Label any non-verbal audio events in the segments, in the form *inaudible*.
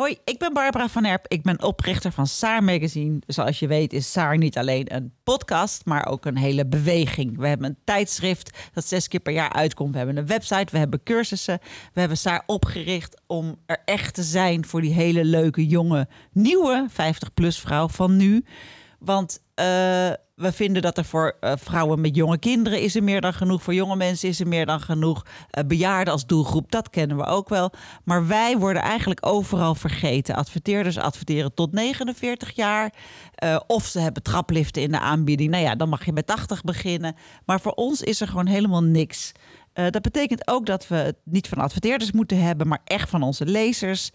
Hoi, ik ben Barbara van Erp. Ik ben oprichter van Saar Magazine. Zoals je weet is Saar niet alleen een podcast, maar ook een hele beweging. We hebben een tijdschrift dat zes keer per jaar uitkomt. We hebben een website, we hebben cursussen. We hebben Saar opgericht om er echt te zijn voor die hele leuke, jonge, nieuwe 50-plus vrouw van nu. Want uh, we vinden dat er voor uh, vrouwen met jonge kinderen is er meer dan genoeg. Voor jonge mensen is er meer dan genoeg. Uh, bejaarden als doelgroep, dat kennen we ook wel. Maar wij worden eigenlijk overal vergeten. Adverteerders adverteren tot 49 jaar. of ze hebben trapliften in de aanbieding. Nou ja, dan mag je met 80 beginnen. Maar voor ons is er gewoon helemaal niks. dat betekent ook dat we het niet van adverteerders moeten hebben, maar echt van onze lezers.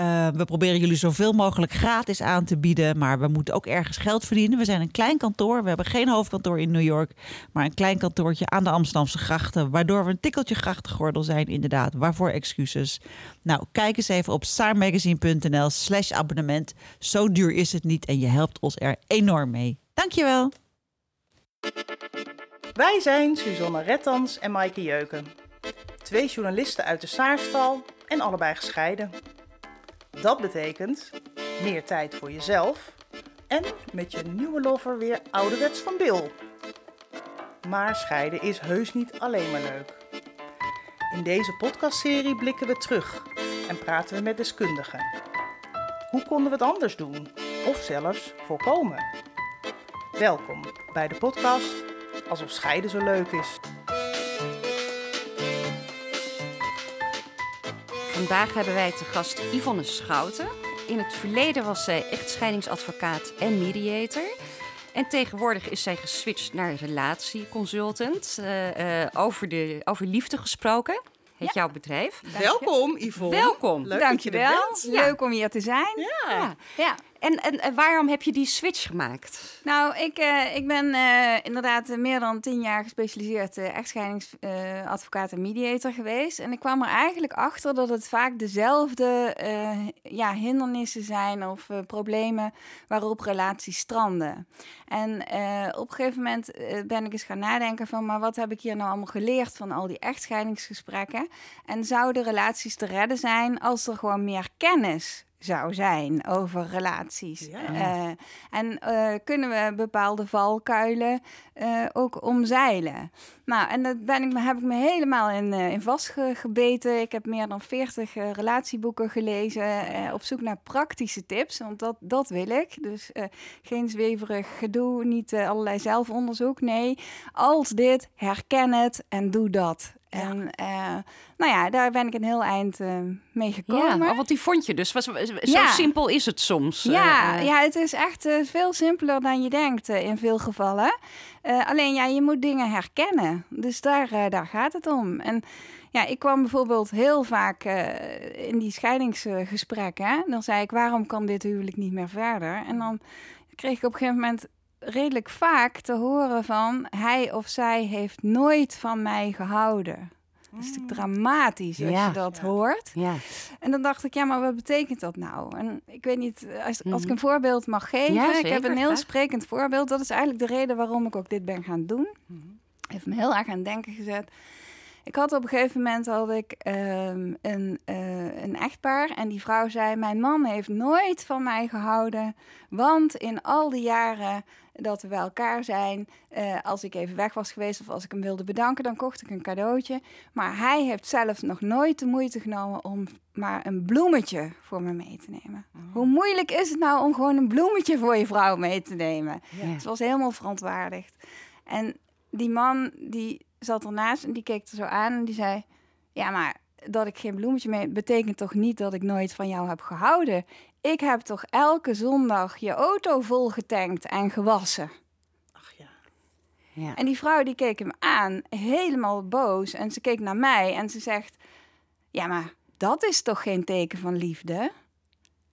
Uh, we proberen jullie zoveel mogelijk gratis aan te bieden, maar we moeten ook ergens geld verdienen. We zijn een klein kantoor, we hebben geen hoofdkantoor in New York, maar een klein kantoortje aan de Amsterdamse grachten, waardoor we een tikkeltje grachtengordel zijn, inderdaad. Waarvoor excuses? Nou, kijk eens even op saarmagazine.nl slash abonnement. Zo duur is het niet en je helpt ons er enorm mee. Dankjewel. Wij zijn Suzanne Rettans en Maaike Jeuken. Twee journalisten uit de Saarstal en allebei gescheiden. Dat betekent meer tijd voor jezelf en met je nieuwe lover weer ouderwets van Bill. Maar scheiden is heus niet alleen maar leuk. In deze podcastserie blikken we terug en praten we met deskundigen. Hoe konden we het anders doen of zelfs voorkomen? Welkom bij de podcast Alsof scheiden zo leuk is. Vandaag hebben wij te gast Yvonne Schouten. In het verleden was zij echtscheidingsadvocaat en mediator. En tegenwoordig is zij geswitcht naar relatieconsultant. Uh, uh, over, de, over liefde gesproken. Heet jouw bedrijf. Welkom Yvonne. Welkom. Leuk Dankjewel. je Leuk om hier te zijn. Ja. ja. ja. En, en, waarom heb je die switch gemaakt? Nou, ik, uh, ik ben uh, inderdaad meer dan tien jaar gespecialiseerd echtscheidingsadvocaat en mediator geweest. En ik kwam er eigenlijk achter dat het vaak dezelfde ja, hindernissen zijn of problemen waarop relaties stranden. En op een gegeven moment ben ik eens gaan nadenken van, maar wat heb ik hier nou allemaal geleerd van al die echtscheidingsgesprekken? En zouden relaties te redden zijn als er gewoon meer kennis zou zijn over relaties. Ja. Uh, en uh, kunnen we bepaalde valkuilen uh, ook omzeilen. Nou, en dat ben ik, heb ik me helemaal in, in vastgebeten. Ik heb meer dan 40 relatieboeken gelezen op zoek naar praktische tips, want dat, dat wil ik. Dus geen zweverig gedoe, niet allerlei zelfonderzoek. Nee, als dit, herken het en doe dat. Ja. En uh, nou ja, daar ben ik een heel eind uh, mee gekomen. Ja, want die vond je dus. Was, zo Ja. simpel is het soms. Ja, Eh, ja, het is echt eh, veel simpeler dan je denkt eh, in veel gevallen. Eh, alleen ja, je moet dingen herkennen. Dus daar, eh, daar gaat het om. En ja, ik kwam bijvoorbeeld heel vaak eh, in die scheidingsgesprekken. Dan zei ik, waarom kan dit huwelijk niet meer verder? En dan kreeg ik op een gegeven moment redelijk vaak te horen van... hij of zij heeft nooit van mij gehouden. Dat is natuurlijk dramatisch als Ja. je dat Ja. hoort. ja. En dan dacht ik, ja, maar wat betekent dat nou? En ik weet niet, als, als ik Mhm. een voorbeeld mag geven. Ja, ik heb een heel graag. sprekend voorbeeld. Dat is eigenlijk de reden waarom ik ook dit ben gaan doen. Mhm. Heeft me heel erg aan denken gezet. Ik had op een gegeven moment had ik ehm, een, eh, een echtpaar en die vrouw zei: Mijn man heeft nooit van mij gehouden, want in al die jaren dat we bij elkaar zijn, eh, als ik even weg was geweest of als ik hem wilde bedanken, dan kocht ik een cadeautje. Maar hij heeft zelf nog nooit de moeite genomen om maar een bloemetje voor me mee te nemen. Hoe moeilijk is het nou om gewoon een bloemetje voor je vrouw mee te nemen? Ja. Ze was helemaal verontwaardigd. En die man die zat ernaast en die keek er zo aan en die zei: Ja, maar dat ik geen bloemetje mee betekent toch niet dat ik nooit van jou heb gehouden. Ik heb toch elke zondag je auto volgetankt en gewassen. Ach ja. Ja. En die vrouw die keek hem aan, helemaal boos. En ze keek naar mij en ze zegt: Ja, maar dat is toch geen teken van liefde?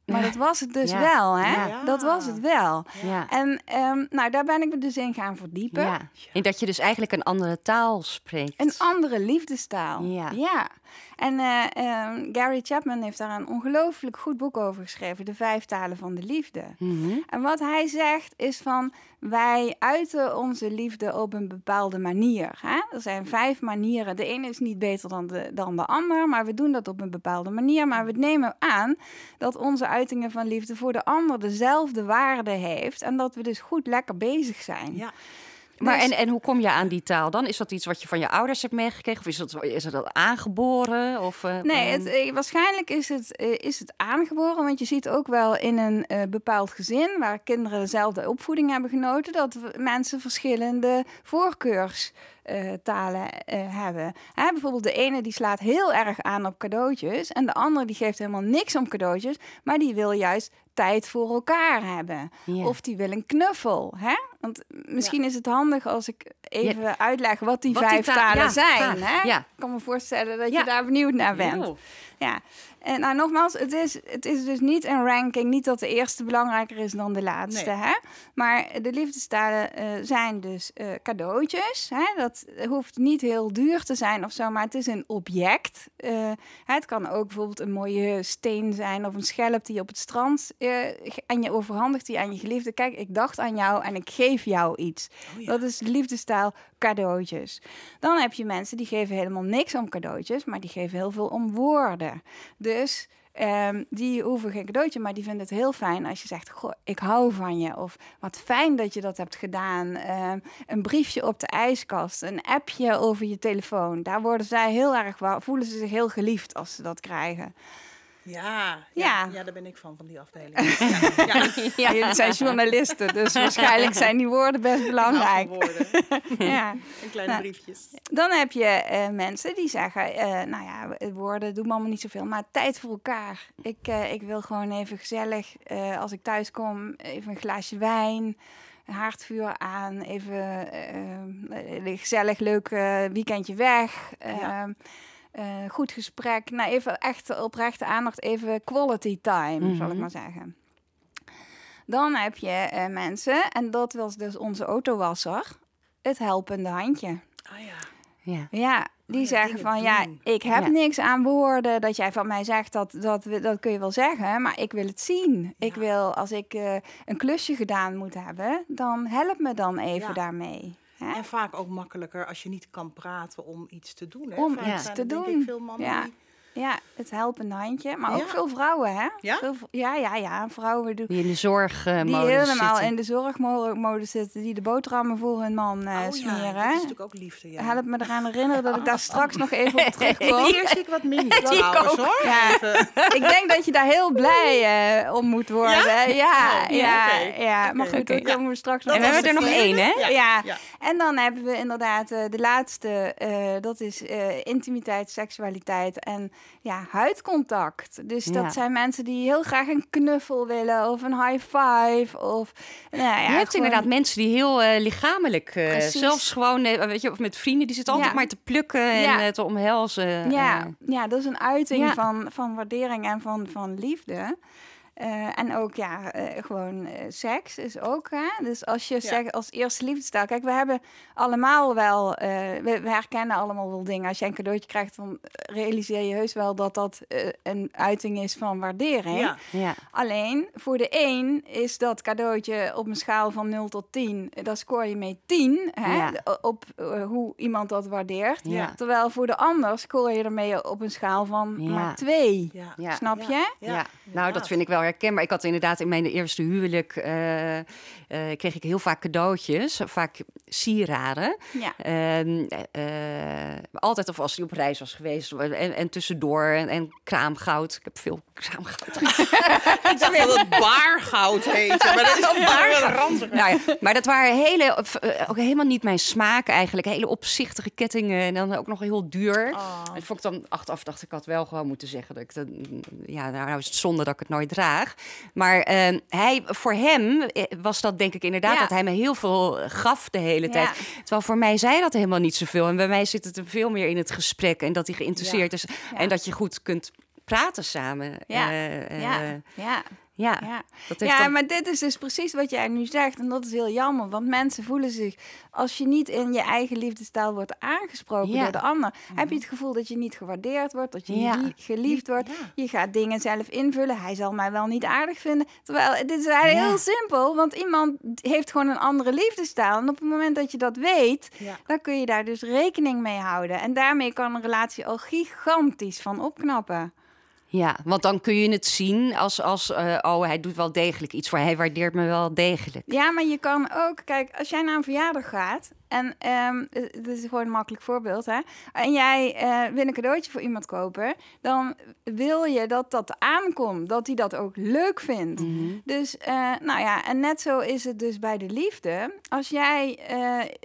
Maar dat was het dus wel, hè? Dat was het wel. En ehm, nou, daar ben ik me dus in gaan verdiepen. En dat je dus eigenlijk een andere taal spreekt. Een andere liefdestaal. Ja. ja. En eh, ehm, Gary Chapman heeft daar een ongelooflijk goed boek over geschreven, De Vijf Talen van de Liefde. Mhm. En wat hij zegt is van wij uiten onze liefde op een bepaalde manier. Hè? Er zijn vijf manieren. De ene is niet beter dan de, dan de ander, maar we doen dat op een bepaalde manier. Maar we nemen aan dat onze uitingen van liefde voor de ander dezelfde waarde heeft en dat we dus goed lekker bezig zijn. Ja. Maar Dus- en, en hoe kom je aan die taal dan? Is dat iets wat je van je ouders hebt meegekregen? Of is dat, is dat aangeboren? Of, eh, Nee, ehm, het, eh, waarschijnlijk is het, eh, is het aangeboren. Want je ziet ook wel in een bepaald gezin... waar kinderen dezelfde opvoeding hebben genoten... dat mensen verschillende voorkeurstalen eh, hebben. Hè, bijvoorbeeld de ene die slaat heel erg aan op cadeautjes... en de andere die geeft helemaal niks om cadeautjes... maar die wil juist tijd voor elkaar hebben. Of die wil een knuffel. Hè? Want misschien is het handig als ik even uitleg wat die Wat die vijf ta- talen ja, zijn. Hè? Ik kan me voorstellen dat je daar benieuwd naar bent. Ja, en nou nogmaals, het is, het is dus niet een ranking, niet dat de eerste belangrijker is dan de laatste. Nee. Hè? Maar de liefdestalen eh, zijn dus eh, cadeautjes. Hè? Dat hoeft niet heel duur te zijn of zo, maar het is een object. Eh, het kan ook bijvoorbeeld een mooie steen zijn of een schelp die je op het strand en je overhandigt die aan je geliefde. Kijk, ik dacht aan jou en ik geef jou iets. Oh ja. Dat is de liefdestaal cadeautjes. Dan heb je mensen die geven helemaal niks om cadeautjes, maar die geven heel veel om woorden. Dus ehm, die hoeven geen cadeautje, maar die vinden het heel fijn als je zegt: Goh, ik hou van je. Of wat fijn dat je dat hebt gedaan. Ehm, een briefje op de ijskast, een appje over je telefoon. Daar worden zij heel erg voelen ze zich heel geliefd als ze dat krijgen. Ja, ja, Ja. daar ben ik van, van die afdeling. *laughs* Ja. Jullie zijn journalisten, dus *laughs* waarschijnlijk zijn die woorden best belangrijk. Nou, woorden *laughs* Ja. en kleine Ja. briefjes. Dan heb je eh, mensen die zeggen, eh, nou ja, woorden doen me allemaal niet zoveel, maar tijd voor elkaar. Ik, eh, ik wil gewoon even gezellig, als ik thuis kom, even een glaasje wijn, een haardvuur aan, even een gezellig leuk weekendje weg. Ja. Eh, goed gesprek, nou even echt oprechte aandacht, even quality time, zal ik Mhm. maar zeggen. Dan heb je eh, mensen, en dat was dus onze autowasser, het helpende handje. Ah ja. Ja. Ja, die ja, zeggen van ja, ik heb Ja. niks aan woorden. Dat jij van mij zegt, dat, dat, we- dat kun je wel zeggen, maar ik wil het zien. Ik wil, als ik eh, een klusje gedaan moet hebben, dan help me dan even Ja. daarmee. Hè? En vaak ook makkelijker als je niet kan praten om iets te doen. Hè? Om Vaak iets te doen. Ik, veel mannen Ja. die... Ja, het helpende handje. Maar ook veel vrouwen, hè? Ja? Veel, ja, ja, ja. Vrouwen doen, Die in de zorg eh, die helemaal zitten. in de zorgmodus zitten, die de boterhammen voor hun man eh, oh ja, smeren. dat is natuurlijk ook liefde. Ja. Help me eraan herinneren dat ik daar *laughs* straks nog even op *laughs* terugkom. Hier zie ik wat minder *laughs* trouwens ook. hoor. Ik denk dat je daar heel blij eh, om moet worden. Ja, ja, Oh, ja. oké. ja. Maar goed, oké. dan komen we straks nog En we hebben er nog één, hè? Ja. Ja. Ja. En dan hebben we inderdaad eh, de laatste, eh, dat is eh, intimiteit, seksualiteit en ja, huidcontact. Dus Ja. dat zijn mensen die heel graag een knuffel willen of een high five. Of, nou ja, je hebt gewoon- inderdaad mensen die heel eh, lichamelijk, Precies. zelfs gewoon, eh, weet je, of met vrienden, die zitten altijd Ja. maar te plukken en te omhelzen. Ja, ja, dat is een uiting van, van waardering en van, van liefde. Eh, en ook ja, eh, gewoon eh, seks is ook. Hè? Dus als je zegt als eerste liefdestaal. Kijk, we hebben allemaal wel. eh, we, we herkennen allemaal wel dingen. Als je een cadeautje krijgt, dan realiseer je heus wel dat dat een uiting is van waardering. Ja. ja. Alleen voor de een is dat cadeautje op een schaal van 0 tot 10. eh, Daar scoor je mee 10 hè? Ja. op hoe iemand dat waardeert. Ja. Terwijl voor de ander scoor je ermee op een schaal van Ja. maar 2. Ja. Ja. Snap Ja. je? Ja, nou dat vind ik wel herkenbaar. Ik had inderdaad in mijn eerste huwelijk eh, eh, kreeg ik heel vaak cadeautjes, vaak sieraden. Ja. Ehm, eh, altijd of als hij op reis was geweest en, en tussendoor en, en kraamgoud. Ik heb veel kraamgoud. *laughs* Ik dacht dat het baargoud heette. Maar dat is *laughs* baargoud. nou ja, maar dat waren hele, ook helemaal niet mijn smaak eigenlijk. Hele opzichtige kettingen en dan ook nog heel duur. Oh. En vond ik dan achteraf dacht ik had wel gewoon moeten zeggen dat ik dat, ja, nou, nou is het zonde dat ik het nooit draag. Maar eh, hij, voor hem eh, was dat denk ik inderdaad Ja. dat hij me heel veel gaf de hele tijd. Ja. Terwijl voor mij zei dat helemaal niet zoveel. En bij mij zit het veel meer in het gesprek en dat hij geïnteresseerd is en dat je goed kunt praten samen. Ja. Eh, eh, ja, ja, ja. ja. dat Ja, dan- maar dit is dus precies wat jij nu zegt. En dat is heel jammer. Want mensen voelen zich... Als je niet in je eigen liefdestaal wordt aangesproken Ja. door de ander... heb je het gevoel dat je niet gewaardeerd wordt. Dat je Ja. niet geliefd wordt. Ja. Je gaat dingen zelf invullen. Hij zal mij wel niet aardig vinden. Terwijl, dit is eigenlijk Ja. heel simpel. Want iemand heeft gewoon een andere liefdestaal. En op het moment dat je dat weet... Ja. dan kun je daar dus rekening mee houden. En daarmee kan een relatie al gigantisch van opknappen. Ja, want dan kun je het zien als, als eh, oh, hij doet wel degelijk iets voor. Hij waardeert me wel degelijk. Ja, maar je kan ook, kijk, als jij naar een verjaardag gaat en eh, dit is gewoon een makkelijk voorbeeld, hè? En jij eh, wil een cadeautje voor iemand kopen, dan wil je dat dat aankomt, dat hij dat ook leuk vindt. Dus, eh, nou ja, en net zo is het dus bij de liefde. Als jij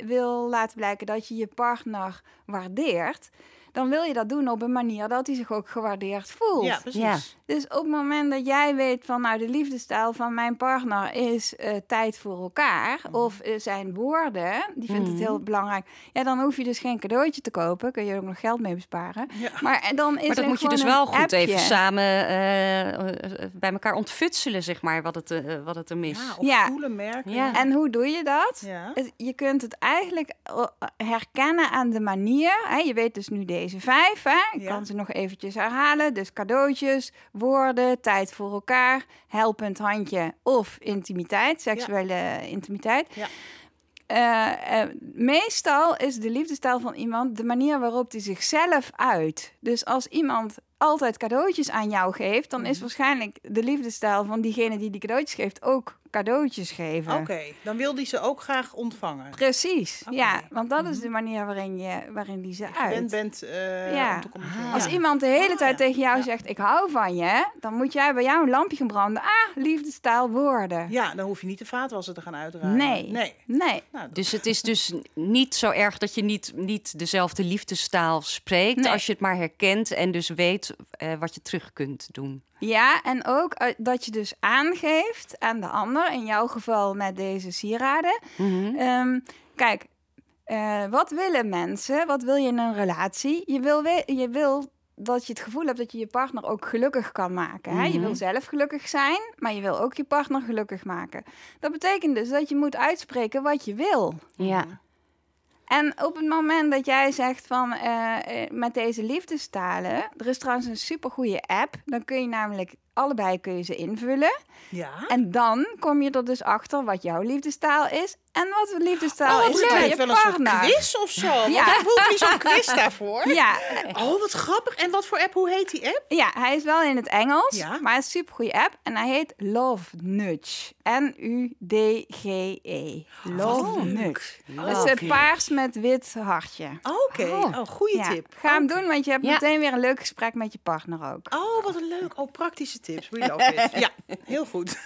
wil laten blijken dat je je partner waardeert, dan wil je dat doen op een manier dat hij zich ook gewaardeerd voelt. Ja, precies. Dus op het moment dat jij weet van nou de liefdestaal van mijn partner is eh, tijd voor elkaar Mhm. of eh, zijn woorden, die vindt het heel belangrijk. Ja, dan hoef je dus geen cadeautje te kopen, kun je er ook nog geld mee besparen. Ja. Maar eh, dan is Maar dat er moet je dus wel goed even samen bij elkaar ontfutselen, zeg maar, wat het, wat het hem is. Ja, of Ja. voelen, merken. Ja. En hoe doe je dat? Ja. Je kunt het eigenlijk herkennen aan de manier. Hè? Je weet dus nu deze vijf. Hè? Ik Ja. kan ze nog eventjes herhalen. Dus cadeautjes, woorden, tijd voor elkaar, helpend handje of intimiteit, seksuele intimiteit. Ja. Eh, eh, meestal is de liefdestaal van iemand de manier waarop hij zichzelf uit. Dus als iemand altijd cadeautjes aan jou geeft, dan is Mhm. waarschijnlijk de liefdestaal van diegene die die cadeautjes geeft ook cadeautjes geven. Oké, dan wil die ze ook graag ontvangen. Precies, ja, want dat is de manier waarin, je, waarin die ze Je uit. bent, bent eh, Ja. om te communiceren. Als Ja. iemand de hele Ah, tijd ja. tegen jou Ja. zegt: Ik hou van je, dan moet jij bij jou een lampje gaan branden. Ah, liefdestaal woorden. Ja, dan hoef je niet de vaatwasser te gaan uitdraaien. Nee. Nee. Nee. Nou, Dus het is *laughs* dus niet zo erg dat je niet, niet dezelfde liefdestaal spreekt, Nee. als je het maar herkent en dus weet eh, wat je terug kunt doen. Ja, en ook eh, dat je dus aangeeft aan de ander, in jouw geval met deze sieraden. Mhm. Ehm, kijk, eh, wat willen mensen? Wat wil je in een relatie? Je wil, je wil dat je het gevoel hebt dat je je partner ook gelukkig kan maken. Hè? Je Mhm. wil zelf gelukkig zijn, maar je wil ook je partner gelukkig maken. Dat betekent dus dat je moet uitspreken wat je wil. Ja. En op het moment dat jij zegt van eh, eh, met deze liefdestalen, er is trouwens een supergoeie app, dan kun je namelijk allebei kun je ze invullen. ja. En dan kom je er dus achter wat jouw liefdestaal is en wat de liefdestaal Oh, is het lijkt je wel een soort partner. quiz of zo. Ja. Voel niet zo'n quiz *laughs* daarvoor. Ja, Oh, wat grappig. En wat voor app? Hoe heet die app? ja, hij is wel in het Engels, Ja. maar het is een supergoeie app en hij heet Love Nudge. N-U-D-G-E. Love Oh, Nudge. Love Dus het Nudge. paars met wit hartje. Oké. Oh. Oh, goede Ja, tip. Ga hem doen, want je hebt Ja. meteen weer een leuk gesprek met je partner ook. Oh, wat een leuk. Oh, praktische tips. We love it. Ja, heel goed. *laughs*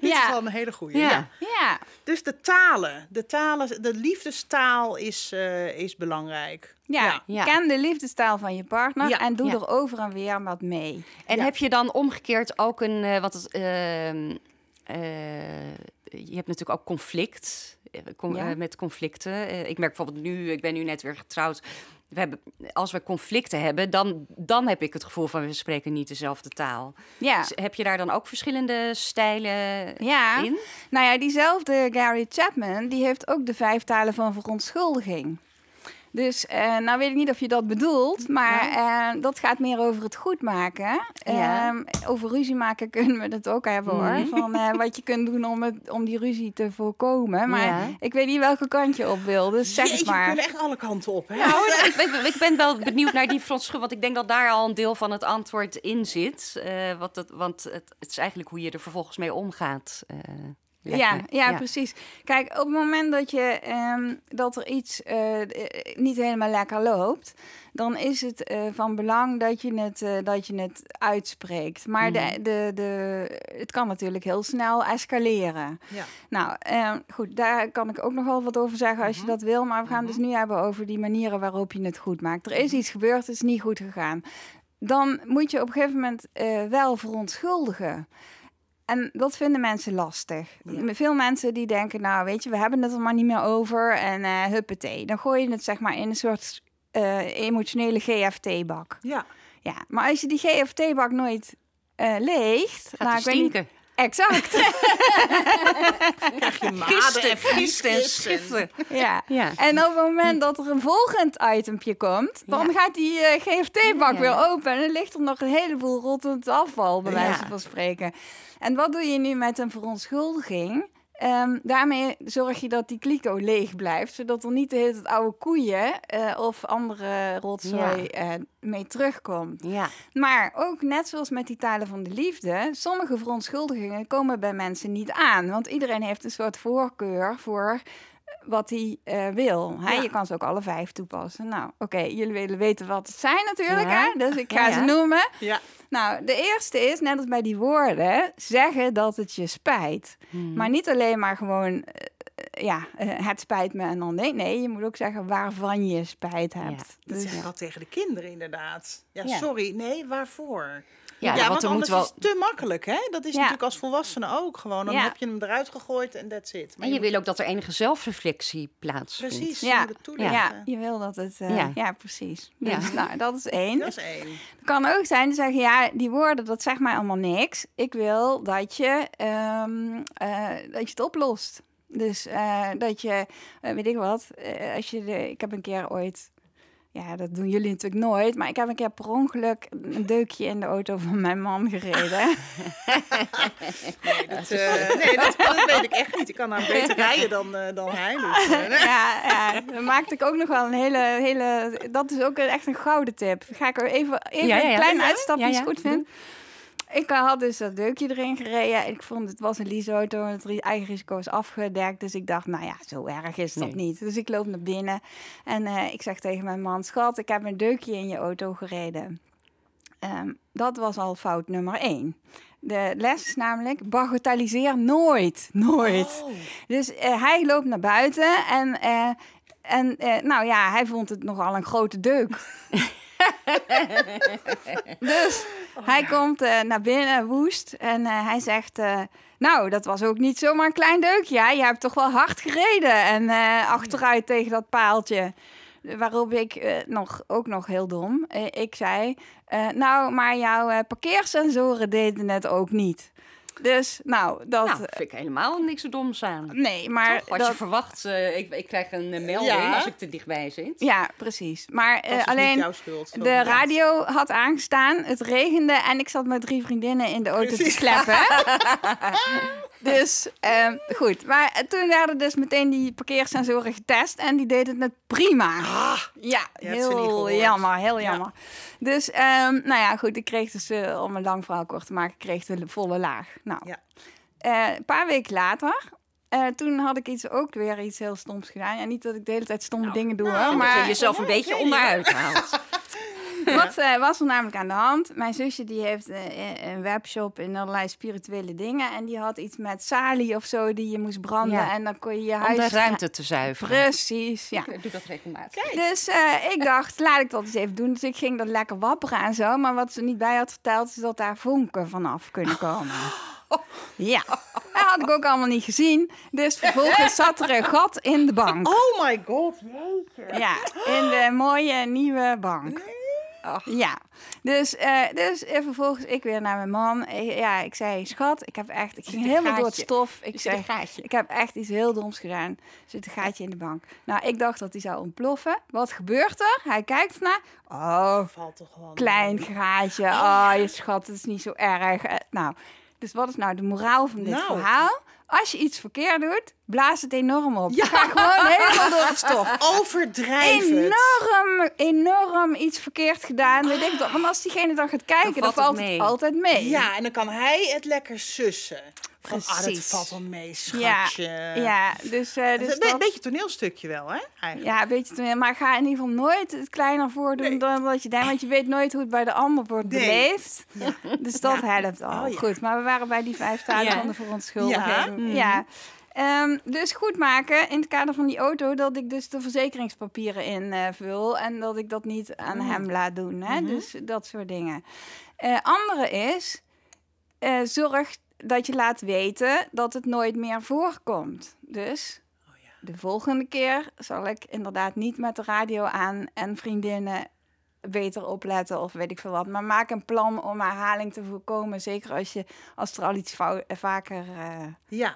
Dit Ja. is wel een hele goede. Ja. Ja. Ja, Dus de talen. De talen, de liefdestaal is, eh, is belangrijk. ja. Ja. Ja. ken de liefdestaal van je partner Ja. en doe Ja. er over en weer wat mee. En Ja. heb je dan omgekeerd ook een, eh, wat het, ehm, eh, je hebt natuurlijk ook conflict com- Ja. met conflicten. Ik merk bijvoorbeeld nu, ik ben nu net weer getrouwd. We hebben, als we conflicten hebben, dan, dan heb ik het gevoel van we spreken niet dezelfde taal. Ja, Dus heb je daar dan ook verschillende stijlen ja. in? nou ja, diezelfde Gary Chapman, die heeft ook de vijf talen van verontschuldiging. Dus, eh, nou weet ik niet of je dat bedoelt, maar eh, dat gaat meer over het goed maken. Ja. Ehm, over ruzie maken *laughs* kunnen we het ook hebben hoor. Mhm. Van eh, wat je kunt doen om, het, om die ruzie te voorkomen. Maar Ja. ik weet niet welke kant je op wil, dus zeg Jeetje, het maar. kunnen echt alle kanten op. Hè? Nou, *laughs* ik, ben- ik ben wel benieuwd naar die verontschuldiging, want ik denk dat daar al een deel van het antwoord in zit. Eh, wat het, want het, het is eigenlijk hoe je er vervolgens mee omgaat. Ja, ja, precies. Kijk, op het moment dat, je, ehm, dat er iets eh, eh, niet helemaal lekker loopt, dan is het eh, van belang dat je het, dat je het uitspreekt. Maar de, de, de, het kan natuurlijk heel snel escaleren. Ja. Nou, eh, goed, daar kan ik ook nog wel wat over zeggen als je dat wil. Maar we gaan dus nu hebben over die manieren waarop je het goed maakt. Er is iets gebeurd, het is niet goed gegaan. Dan moet je op een gegeven moment wel verontschuldigen. En dat vinden mensen lastig. Ja. Veel mensen die denken, nou weet je, we hebben het er maar niet meer over. En huppatee. Dan gooi je het zeg maar in een soort eh, emotionele GFT-bak. Ja. Ja, maar als je die GFT-bak nooit eh, leegt... Gaat ik die weet niet-. Exact. *laughs* Krijg je maden Gisten, en gisten en schiften. ja. Ja. En op het moment dat er een volgend itempje komt, dan Ja. gaat die eh, GFT-bak Ja, weer open. En dan ligt er nog een heleboel rottend afval, bij Ja. wijze van spreken. En wat doe je nu met een verontschuldiging? Ehm, daarmee zorg je dat die kliko leeg blijft, zodat er niet de hele tijd oude koeien eh, of andere rotzooi eh, mee terugkomt. Ja. Maar ook net zoals met die talen van de liefde, sommige verontschuldigingen komen bij mensen niet aan. Want iedereen heeft een soort voorkeur voor wat hij eh, wil. Hè? Ja. Je kan ze ook alle vijf toepassen. Nou, oké, jullie willen weten wat het zijn natuurlijk, Ja. hè? dus ik ga Ja, ze noemen. Ja. Nou, de eerste is, net als bij die woorden, zeggen dat het je spijt. Hmm. Maar niet alleen maar gewoon, eh, ja, eh, het spijt me en dan nee. Nee, je moet ook zeggen waarvan je spijt hebt. Dat Dus- zeg ik al tegen de kinderen inderdaad. Ja, Ja. sorry. Nee, waarvoor? Ja, want want er moet anders wel... is het te makkelijk, hè? Dat is Ja. natuurlijk als volwassene ook gewoon. Dan Ja. heb je hem eruit gegooid en that's it. Maar En je wil ook dat er enige zelfreflectie plaatsvindt. Precies, Ja. je moet het toelichten. Ja, je wil dat het... eh, ja. Ja. precies. Ja. Dus, nou, dat is één. Dat is één. Het kan ook zijn te zeggen, ja, die woorden, dat zegt mij allemaal niks. Ik wil dat je, ehm, eh, dat je het oplost. Dus eh, dat je, weet ik wat, eh, als je de, ik heb een keer ooit, ja, dat doen jullie natuurlijk nooit, maar ik heb een keer per ongeluk een deukje in de auto van mijn man gereden. *laughs* Nee, dat, eh, nee dat, dat weet ik echt niet. Ik kan nou beter rijden dan, eh, dan hij. Dus, eh, *laughs* ja, ja, dan maakte ik ook nog wel een hele, hele, dat is ook echt een gouden tip. Ga ik er even, even Ja, ja, ja. een klein uitstapje ja, als ja. goed vind. Ik had dus dat deukje erin gereden. Ik vond het was een leaseauto en het eigen risico is afgedekt. Dus ik dacht, nou ja, zo erg is dat Nee. niet. Dus ik loop naar binnen en eh, ik zeg tegen mijn man, schat, ik heb een deukje in je auto gereden. Ehm, dat was al fout nummer één. De les is namelijk, bagatelliseer nooit, nooit. Oh. Dus eh, hij loopt naar buiten en, eh, en nou ja, hij vond het nogal een grote deuk. *laughs* *laughs* dus hij komt eh, naar binnen woest en eh, hij zegt... eh, nou, dat was ook niet zomaar een klein deukje. hè? Je hebt toch wel hard gereden en eh, achteruit tegen dat paaltje. Waarop ik nog, ook nog heel dom, ik zei... nou, maar jouw parkeersensoren deden het ook niet. Dus, nou, dat... Nou, vind ik helemaal niks zo doms aan. nee, maar... Toch? Als dat, je verwacht, eh, ik, ik krijg een eh, melding Ja. als ik te dichtbij zit. Ja, precies. Maar Dat eh, is niet alleen jouw schuld. de radio had aangestaan, het regende en ik zat met drie vriendinnen in de auto Precies. te kleppen. *laughs* dus ehm, goed. Maar eh, toen werden dus meteen die parkeersensoren getest en die deden het prima. ja, je hebt ze niet heel jammer, heel Ja. jammer. Dus, ehm, nou ja, goed. Ik kreeg dus, eh, om een lang verhaal kort te maken, kreeg de volle laag. Nou, Ja. eh, een paar weken later, toen had ik iets, ook weer iets heel stoms gedaan. Ja, niet dat ik de hele tijd stomme dingen doe, nou, hoor, Maar je jezelf een *laughs* Ja, beetje onderuit haalt. *laughs* *laughs* wat *laughs* eh, was er namelijk aan de hand? Mijn zusje die heeft eh, een webshop in allerlei spirituele dingen. En die had iets met salie of zo die je moest branden. Ja. En dan kon je je Om huis... de ruimte te zuiveren. Precies, ja. Ik doe dat regelmatig. Dus eh, ik dacht, laat ik dat eens even doen. Dus ik ging dat lekker wapperen en zo. Maar wat ze niet bij had verteld, is dat daar vonken vanaf kunnen *laughs* komen. Ja, dat had ik ook allemaal niet gezien. Dus vervolgens zat er een gat in de bank. Oh my god, jeetje. Ja, in de mooie nieuwe bank. Ja, dus, eh, dus eh, vervolgens ik weer naar mijn man. Ik- ja, ik zei, schat, ik heb echt, ik ging helemaal door het stof. Ik zei, een gaatje. ik heb echt iets heel doms gedaan. Er zit een gaatje in de bank. Nou, ik dacht dat hij zou ontploffen. Wat gebeurt er? Hij kijkt ernaar. Oh, Valt toch klein gaatje. Oh, je schat, het is niet zo erg. Eh, Nou, dus wat is nou de moraal van dit Nou. verhaal? Als je iets verkeerd doet, blaas het enorm op. Ga gewoon helemaal door het stof *laughs* het. enorm, enorm iets verkeerd gedaan. Weet ik dat. Want als diegene dan gaat kijken, dan Dan valt, het, het altijd mee. Ja, en dan kan hij het lekker sussen. Van, ah, dat Precies. valt wel mee, ja, schatje. ja dus, eh, Het is dus een dat, beetje toneelstukje wel, hè? Eigenlijk. ja, een beetje toneel. Maar ga in ieder geval nooit het kleiner voordoen Nee. dan wat je denkt. Want je weet nooit hoe het bij de ander wordt Nee. beleefd. Dus dat helpt al. Oh, ja. Goed, maar we waren bij die vijf staten Ja. van de verontschuldiging. Ja. Ja. Ehm, dus goed maken in het kader van die auto dat ik dus de verzekeringspapieren invul en dat ik dat niet aan hem laat doen. Hè? Dus dat soort dingen. Eh, andere is, eh, zorg dat je laat weten dat het nooit meer voorkomt. Dus de volgende keer zal ik inderdaad niet met de radio aan en vriendinnen beter opletten of weet ik veel wat. Maar maak een plan om herhaling te voorkomen. Zeker als, je, als er al iets eh, vaker eh, Ja,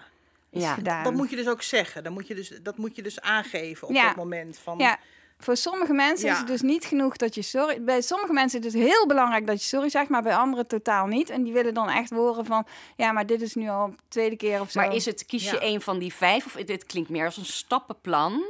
is Ja, gedaan. dat moet je dus ook zeggen. Dan moet je dus, dat moet je dus aangeven op Ja. dat moment. Van, Ja, voor sommige mensen is het dus niet genoeg dat je sorry... Bij sommige mensen is het dus heel belangrijk dat je sorry zegt, maar bij anderen totaal niet. En die willen dan echt horen van, ja, maar dit is nu al de tweede keer of zo. Maar is het, kies je Ja. een van die vijf? Of dit klinkt meer als een stappenplan.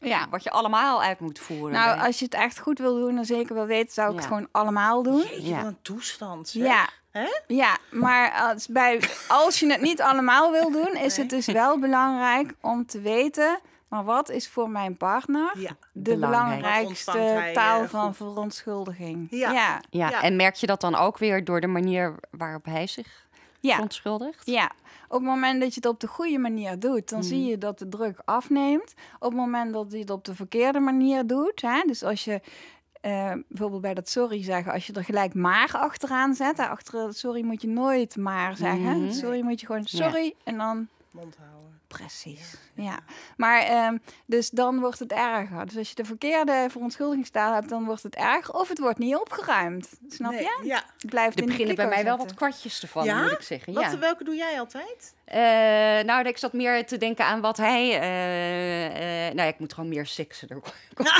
Ja. Wat je allemaal uit moet voeren. Nou, bij- als je het echt goed wil doen en zeker wil weten, zou ik het gewoon allemaal doen. Jeetje, Ja. wat een toestand. zeg. Ja. Hè? Ja, maar als, bij, als je het niet allemaal wil doen, is het dus wel belangrijk om te weten, maar wat is voor mijn partner Ja. de belangrijkste hij, taal eh, van goed? verontschuldiging? Ja. ja. ja, ja. en merk je dat dan ook weer door de manier waarop hij zich ja. verontschuldigt? Ja, op het moment dat je het op de goede manier doet, dan zie je dat de druk afneemt. Op het moment dat je het op de verkeerde manier doet, hè, dus als je eh, bijvoorbeeld bij dat sorry zeggen, als je er gelijk maar achteraan zet, hè, achter sorry moet je nooit maar zeggen. Mhm. Sorry moet je gewoon Ja. sorry en dan Mond houden. Precies. Ja, maar ehm, dus dan wordt het erger. Dus als je de verkeerde verontschuldigingstaal hebt, dan wordt het erger. Of het wordt niet opgeruimd. Snap Nee, je? Ja. Het blijft Er in de beginnen bij mij wel wat kwartjes te vallen, Ja? moet ik zeggen. Wat, ja. Welke doe jij altijd? Eh, nou, ik zat meer te denken aan wat hij... eh, eh, nou ik moet gewoon meer seksen er. *laughs*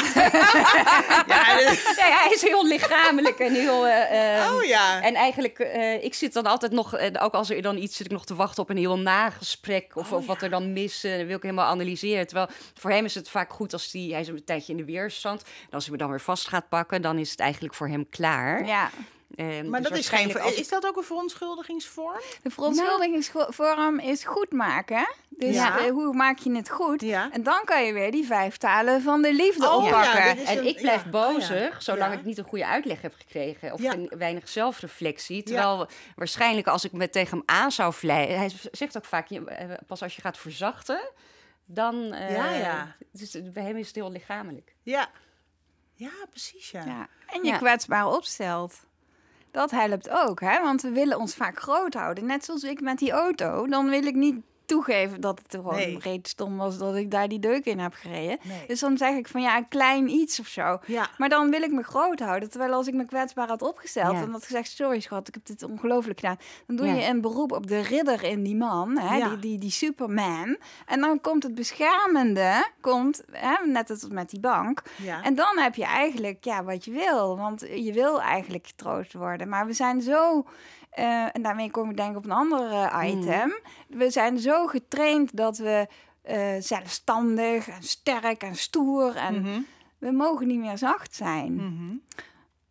Ja, *laughs* nee, hij is heel lichamelijk en heel... eh, eh, oh ja. En eigenlijk, eh, ik zit dan altijd nog, ook als er dan iets zit ik nog te wachten op een heel nagesprek. Of, Oh, of wat er dan mis, wil helemaal analyseren. Terwijl voor hem is het vaak goed als die, hij is een tijdje in de weerstand. En als hij me dan weer vast gaat pakken, dan is het eigenlijk voor hem klaar. Ja, Ehm, maar dus dat is geen. als- Is dat ook een verontschuldigingsvorm? de verontschuldigingsvorm is goed maken. Dus Ja. eh, hoe maak je het goed? Ja. En dan kan je weer die vijf talen van de liefde Oh, oppakken. ja, En een- ik blijf ja. bozig, Oh, ja. zolang Ja. ik niet een goede uitleg heb gekregen. Of weinig zelfreflectie. Terwijl waarschijnlijk als ik me tegen hem aan zou vleien... Hij zegt ook vaak, je- eh, pas als je gaat verzachten, dan... eh, Ja, ja. Dus bij hem is het heel lichamelijk. Ja. Ja, precies. Ja. Ja. En je Ja. kwetsbaar opstelt. Dat helpt ook, hè? want we willen ons vaak groot houden. Net zoals ik met die auto. Dan wil ik niet toegeven dat het gewoon Nee. reet stom was dat ik daar die deuk in heb gereden. Nee. Dus dan zeg ik van ja, een klein iets of zo. Ja. Maar dan wil ik me groot houden. Terwijl als ik me kwetsbaar had opgesteld Ja. en had gezegd: Sorry, schat, ik heb dit ongelooflijk gedaan. Dan doe Ja. je een beroep op de ridder in die man, hè, die, die, die Superman. En dan komt het beschermende, komt, hè, net als met die bank. En dan heb je eigenlijk ja, wat je wil. Want je wil eigenlijk getroost worden. Maar we zijn zo. Eh, en daarmee kom ik denk ik op een ander eh, item. We zijn zo getraind dat we eh, zelfstandig en sterk en stoer en Mhm. we mogen niet meer zacht zijn. Mhm.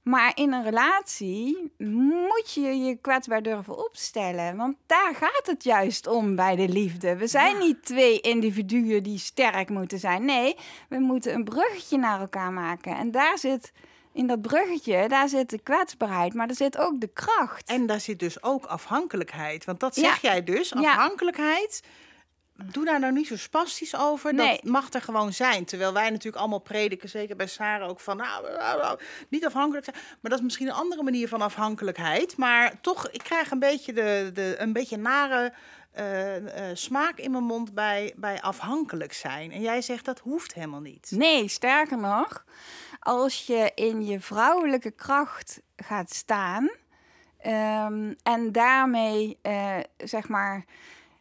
Maar in een relatie moet je je kwetsbaar durven opstellen. Want daar gaat het juist om bij de liefde. We zijn niet twee individuen die sterk moeten zijn. Nee, we moeten een bruggetje naar elkaar maken. En daar zit, in dat bruggetje, daar zit de kwetsbaarheid. Maar er zit ook de kracht. En daar zit dus ook afhankelijkheid. Want dat Ja. zeg jij dus, Ja. afhankelijkheid. Doe daar nou niet zo spastisch over. Nee. Dat mag er gewoon zijn. Terwijl wij natuurlijk allemaal prediken, zeker bij Sarah ook van nou, niet afhankelijk zijn. Maar dat is misschien een andere manier van afhankelijkheid. Maar toch, ik krijg een beetje de, de een beetje nare eh, eh, smaak in mijn mond bij, bij afhankelijk zijn. En jij zegt dat hoeft helemaal niet. Nee, sterker nog, als je in je vrouwelijke kracht gaat staan ehm, en daarmee, eh, zeg maar,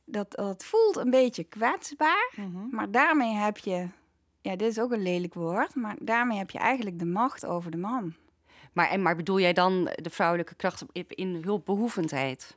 dat, dat voelt een beetje kwetsbaar, Mhm. maar daarmee heb je, ja, dit is ook een lelijk woord, maar daarmee heb je eigenlijk de macht over de man. Maar, en, maar bedoel jij dan de vrouwelijke kracht in- in hulpbehoevendheid?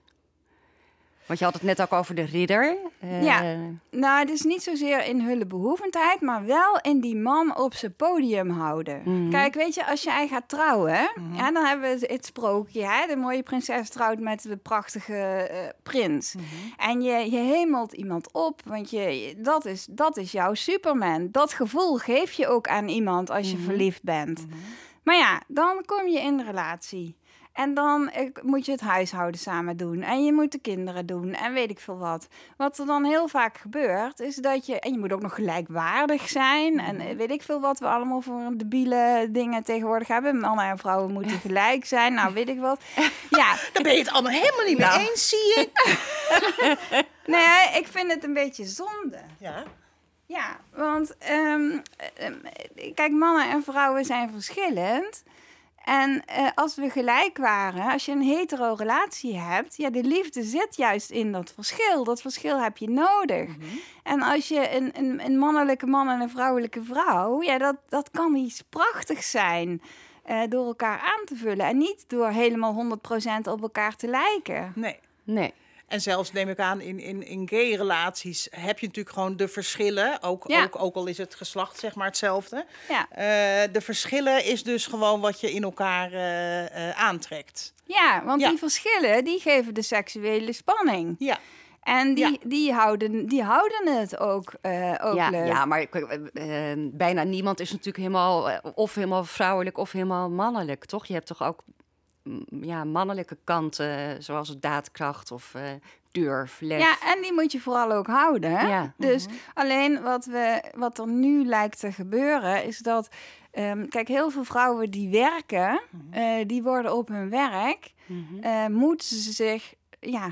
Want je had het net ook over de ridder. Eh, Ja. Nou, het is niet zozeer in hulpbehoevendheid, maar wel in die man op zijn podium houden. Mhm. Kijk, weet je, als jij gaat trouwen, ja, dan hebben we het sprookje. Hè? De mooie prinses trouwt met de prachtige eh, prins. En je, je hemelt iemand op, want je, dat, is, dat is jouw Superman. Dat gevoel geef je ook aan iemand als je verliefd bent. Maar ja, dan kom je in de relatie. En dan moet je het huishouden samen doen. En je moet de kinderen doen. En weet ik veel wat. Wat er dan heel vaak gebeurt, is dat je... En je moet ook nog gelijkwaardig zijn. En eh, weet ik veel wat we allemaal voor debiele dingen tegenwoordig hebben. Mannen en vrouwen moeten *laughs* gelijk zijn. Nou, weet ik wat. *laughs* Ja, Daar ben je het allemaal helemaal niet Nou. mee eens, zie ik. *laughs* nee, ik vind het een beetje zonde. Ja. Ja, want ehm, ehm, kijk, mannen en vrouwen zijn verschillend. En eh, als we gelijk waren, als je een hetero relatie hebt, ja, de liefde zit juist in dat verschil. Dat verschil heb je nodig. En als je een, een, een mannelijke man en een vrouwelijke vrouw, ja, dat, dat kan iets prachtigs zijn. eh, door elkaar aan te vullen. En niet door helemaal 100% op elkaar te lijken. Nee. Nee. En zelfs neem ik aan, in, in, in gay-relaties heb je natuurlijk gewoon de verschillen. Ook, Ja. ook, ook al is het geslacht zeg maar hetzelfde. Ja, Eh, de verschillen is dus gewoon wat je in elkaar eh, eh, aantrekt. ja want Ja. die verschillen die geven de seksuele spanning. Ja, En die, Ja. die, houden, die houden het ook, eh, ook Ja, leuk. ja, maar bijna niemand is natuurlijk helemaal of helemaal vrouwelijk of helemaal mannelijk, toch? Je hebt toch ook ja, mannelijke kanten, zoals daadkracht of eh, durf, lef. Ja, en die moet je vooral ook houden. Hè? Ja. Dus alleen wat, we, wat er nu lijkt te gebeuren, is dat. ehm, kijk, heel veel vrouwen die werken, eh, die worden op hun werk. Mhm. eh, moeten ze zich ja,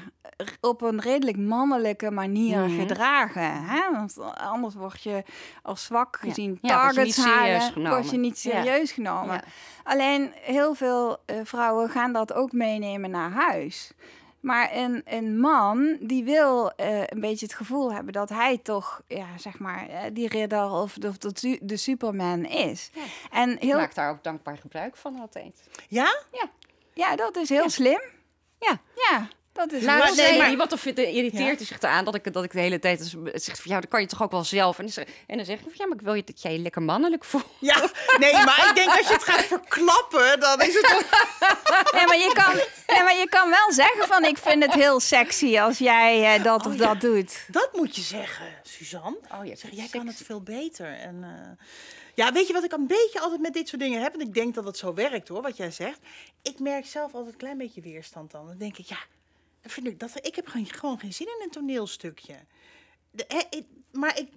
op een redelijk mannelijke manier Mhm. gedragen. Hè? Want anders word je als zwak Ja. gezien. Ja, word je targets niet serieus halen, genomen. word je niet Ja. serieus genomen. Ja. Alleen heel veel eh, vrouwen gaan dat ook meenemen naar huis. Maar een, een man die wil eh, een beetje het gevoel hebben dat hij toch, ja, zeg maar, eh, die ridder of, of de, su- de Superman is. Ja. En heel, maak daar ook dankbaar gebruik van altijd. ja? ja, dat is heel Ja. slim. Ja. Ja, dat is Laatst nee, zei maar- iemand of irriteert Ja. zich aan dat ik, dat ik de hele tijd dus- zegt van ja, dat kan je toch ook wel zelf. En dan, zeg- en dan zeg ik van ja, maar ik wil je dat jij je lekker mannelijk voelt. Ja, nee, maar ik denk als je het gaat verklappen, dan is het toch... *laughs* Nee, maar je kan, nee, maar je kan wel zeggen van ik vind het heel sexy als jij eh, dat Oh, of ja. dat doet. Dat moet je zeggen, Suzanne. Oh, ja, Zeg, jij kan het veel beter. En, eh, ja, weet je wat ik een beetje altijd met dit soort dingen heb? En ik denk dat het zo werkt hoor, wat jij zegt. Ik merk zelf altijd een klein beetje weerstand dan. Dan denk ik, ja, vind ik, dat, ik heb gewoon, gewoon geen zin in een toneelstukje. De, ik- maar ik,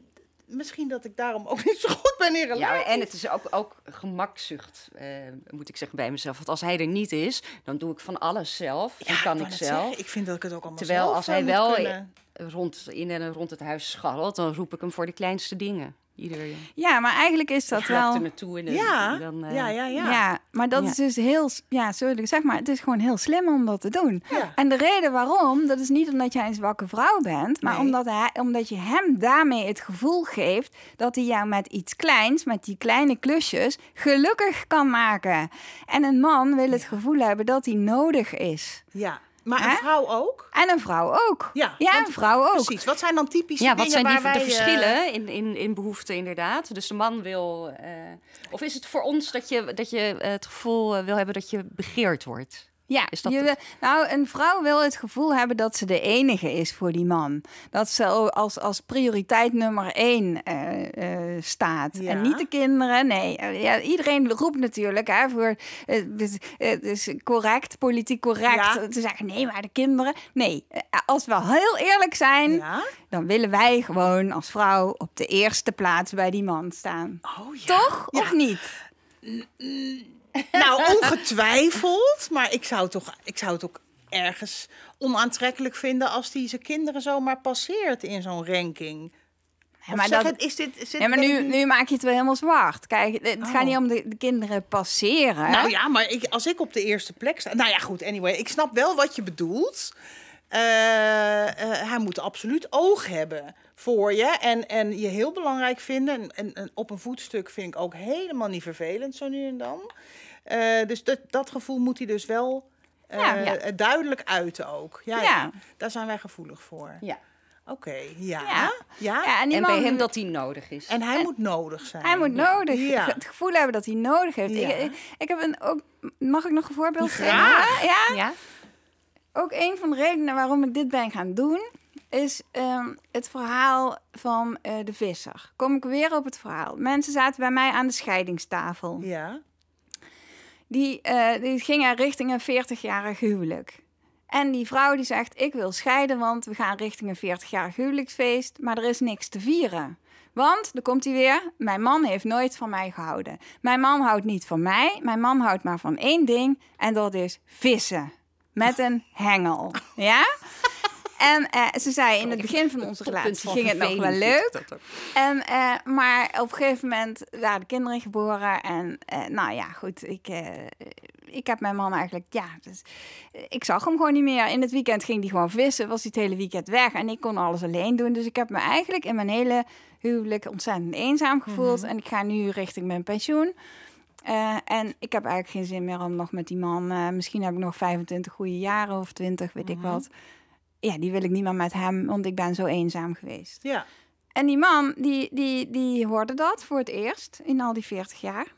misschien dat ik daarom ook *laughs* niet zo goed ben in relaties. Ja, en het is ook, ook gemakzucht, eh, moet ik zeggen bij mezelf. Want als hij er niet is, dan doe ik van alles zelf. Ja, kan ik net zelf. zeggen, ik vind dat ik het ook allemaal Terwijl zelf, als hij wel kunnen. rond, in en rond het huis scharrelt, dan roep ik hem voor de kleinste dingen. Ieder Ja, maar eigenlijk is dat wel... er naartoe en dan- Ja, dan, eh, ja, ja, ja. Ja. maar dat Ja. is dus heel, ja, sorry, zeg maar, het is gewoon heel slim om dat te doen. Ja. En de reden waarom, dat is niet omdat jij een zwakke vrouw bent, maar Nee. omdat, hij, omdat je hem daarmee het gevoel geeft dat hij jou met iets kleins, met die kleine klusjes, gelukkig kan maken. En een man wil het gevoel hebben dat hij nodig is. Ja, maar een Hè? vrouw ook? En een vrouw ook. Ja, ja want- een vrouw ook. Precies. Wat zijn dan typische Ja, dingen wat zijn die, waar de wij, eh, verschillen in, in, in behoeften inderdaad? Dus de man wil... eh, of is het voor ons dat je, dat je eh, het gevoel eh, wil hebben dat je begeerd wordt? Ja, Is dat je het? wil- nou, een vrouw wil het gevoel hebben dat ze de enige is voor die man. Dat ze als, als prioriteit nummer één eh, eh, staat. Ja. En niet de kinderen, nee. Eh, ja, iedereen roept natuurlijk hè, voor... eh, Het is, het is correct, politiek correct Ja. te zeggen... nee, maar de kinderen... Nee, eh, als we heel eerlijk zijn... Ja? dan willen wij gewoon als vrouw op de eerste plaats bij die man staan. Oh ja. Toch? Of niet? Nou, ongetwijfeld. Maar ik zou, toch, ik zou het ook ergens onaantrekkelijk vinden als die zijn kinderen zomaar passeert in zo'n ranking. Ja, maar dat- het, is dit, Ja, maar nu, nu maak je het wel helemaal zwart. Kijk, het Oh. gaat niet om de, de kinderen passeren. Nou ja, maar ik, als ik op de eerste plek sta... Nou ja, goed, anyway. Ik snap wel wat je bedoelt. Eh, eh, hij moet absoluut oog hebben voor je. En, en je heel belangrijk vinden. En, en, en op een voetstuk vind ik ook helemaal niet vervelend, zo nu en dan. Eh, dus dat, dat gevoel moet hij dus wel eh, Ja, ja. duidelijk uiten ook. Ja, daar zijn wij gevoelig voor. Ja. Oké, ja. Ja. Ja. Ja, en bij hem dat hij nodig is. En hij moet nodig zijn. Hij moet nodig, Ja. *laughs* het gevoel hebben dat hij nodig heeft. Ja. Ik, ik, ik heb een ook, mag ik nog een voorbeeld geven? Ja? ja? Ook een van de redenen waarom ik dit ben gaan doen, is ehm, het verhaal van eh, de visser. Kom ik weer op het verhaal. Mensen zaten bij mij aan de scheidingstafel. Ja. Die, eh, die gingen richting een 40-jarig huwelijk. En die vrouw die zegt, ik wil scheiden, want we gaan richting een 40-jarig huwelijksfeest, maar er is niks te vieren. Want, dan komt hij weer, mijn man heeft nooit van mij gehouden. Mijn man houdt niet van mij, mijn man houdt maar van één ding, en dat is vissen. Met een hengel, ja? En eh, ze zei in het begin van onze relatie ging het nog wel leuk. En, eh, maar op een gegeven moment waren de kinderen geboren. En eh, nou ja, goed. Ik, ik heb mijn man eigenlijk, ja, dus, ik zag hem gewoon niet meer. In het weekend ging hij gewoon vissen, was hij het hele weekend weg. En ik kon alles alleen doen. Dus ik heb me eigenlijk in mijn hele huwelijk ontzettend eenzaam gevoeld. En ik ga nu richting mijn pensioen. Eh, en ik heb eigenlijk geen zin meer om nog met die man. eh, misschien heb ik nog 25 goede jaren of 20, weet ik wat. Ja, die wil ik niet meer met hem, want ik ben zo eenzaam geweest. Ja. En die man, die, die, die hoorde dat voor het eerst in al die 40 jaar.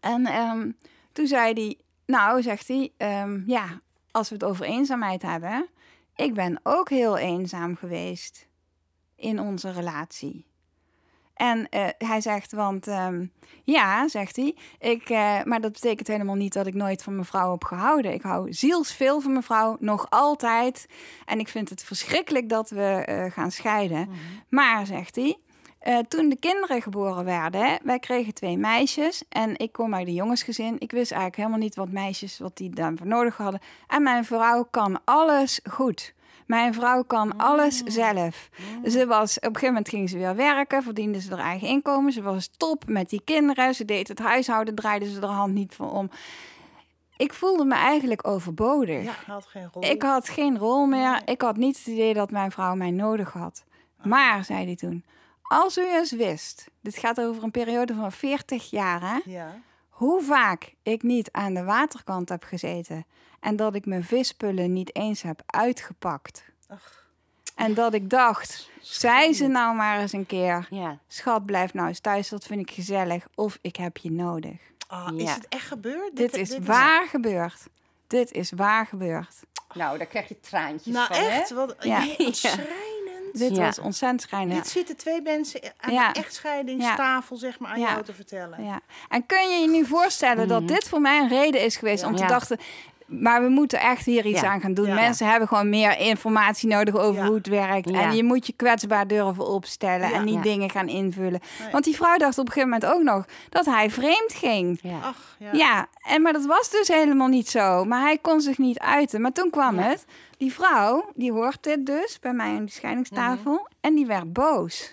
En ehm, toen zei hij, nou, zegt hij, ehm, ja, als we het over eenzaamheid hebben, ik ben ook heel eenzaam geweest in onze relatie. En eh, hij zegt, want ehm, ja, zegt hij, ik, eh, maar dat betekent helemaal niet dat ik nooit van mijn vrouw heb gehouden. Ik hou zielsveel van mijn vrouw, nog altijd. En ik vind het verschrikkelijk dat we eh, gaan scheiden. Maar, zegt hij, toen de kinderen geboren werden, wij kregen twee meisjes en ik kom uit een jongensgezin. Ik wist eigenlijk helemaal niet wat meisjes, wat die daarvoor nodig hadden. En mijn vrouw kan alles goed. Mijn vrouw kan alles zelf. Ze was, op een gegeven moment ging ze weer werken, verdiende ze haar eigen inkomen. Ze was top met die kinderen. Ze deed het huishouden, draaide ze er hand niet voor om. Ik voelde me eigenlijk overbodig. Ja, had geen rol. Ik had geen rol meer. Ik had niet het idee dat mijn vrouw mij nodig had. Maar, zei hij toen, als u eens wist, dit gaat over een periode van 40 jaar, hè, Ja. Hoe vaak ik niet aan de waterkant heb gezeten en dat ik mijn vispullen niet eens heb uitgepakt. Ach. En dat ik dacht, zei ze nou maar eens een keer, Ja. schat, blijf nou eens thuis, dat vind ik gezellig, of ik heb je nodig. Ah, Ja. Is het echt gebeurd? Dit is waar gebeurd. Dit is waar gebeurd. Nou, daar krijg je traantjes Nou, van, echt? hè? Wat, Ja. *laughs* Ja. Dit was ontzettend schrijnend. Dit zitten twee mensen aan de echtscheidingstafel, zeg maar, aan jou te vertellen. Ja. En kun je je nu voorstellen dat dit voor mij een reden is geweest om te dachten. Maar we moeten echt hier iets Ja. aan gaan doen. Ja. Mensen hebben gewoon meer informatie nodig over Ja. hoe het werkt. Ja. En je moet je kwetsbaar durven opstellen Ja. en niet Ja. dingen gaan invullen. Nee. Want die vrouw dacht op een gegeven moment ook nog dat hij vreemd ging. Ja. Ach, ja. Ja, en, maar dat was dus helemaal niet zo. Maar hij kon zich niet uiten. Maar toen kwam Ja. het. Die vrouw, die hoort dit dus bij mij aan die scheidingstafel. Mhm. En die werd boos.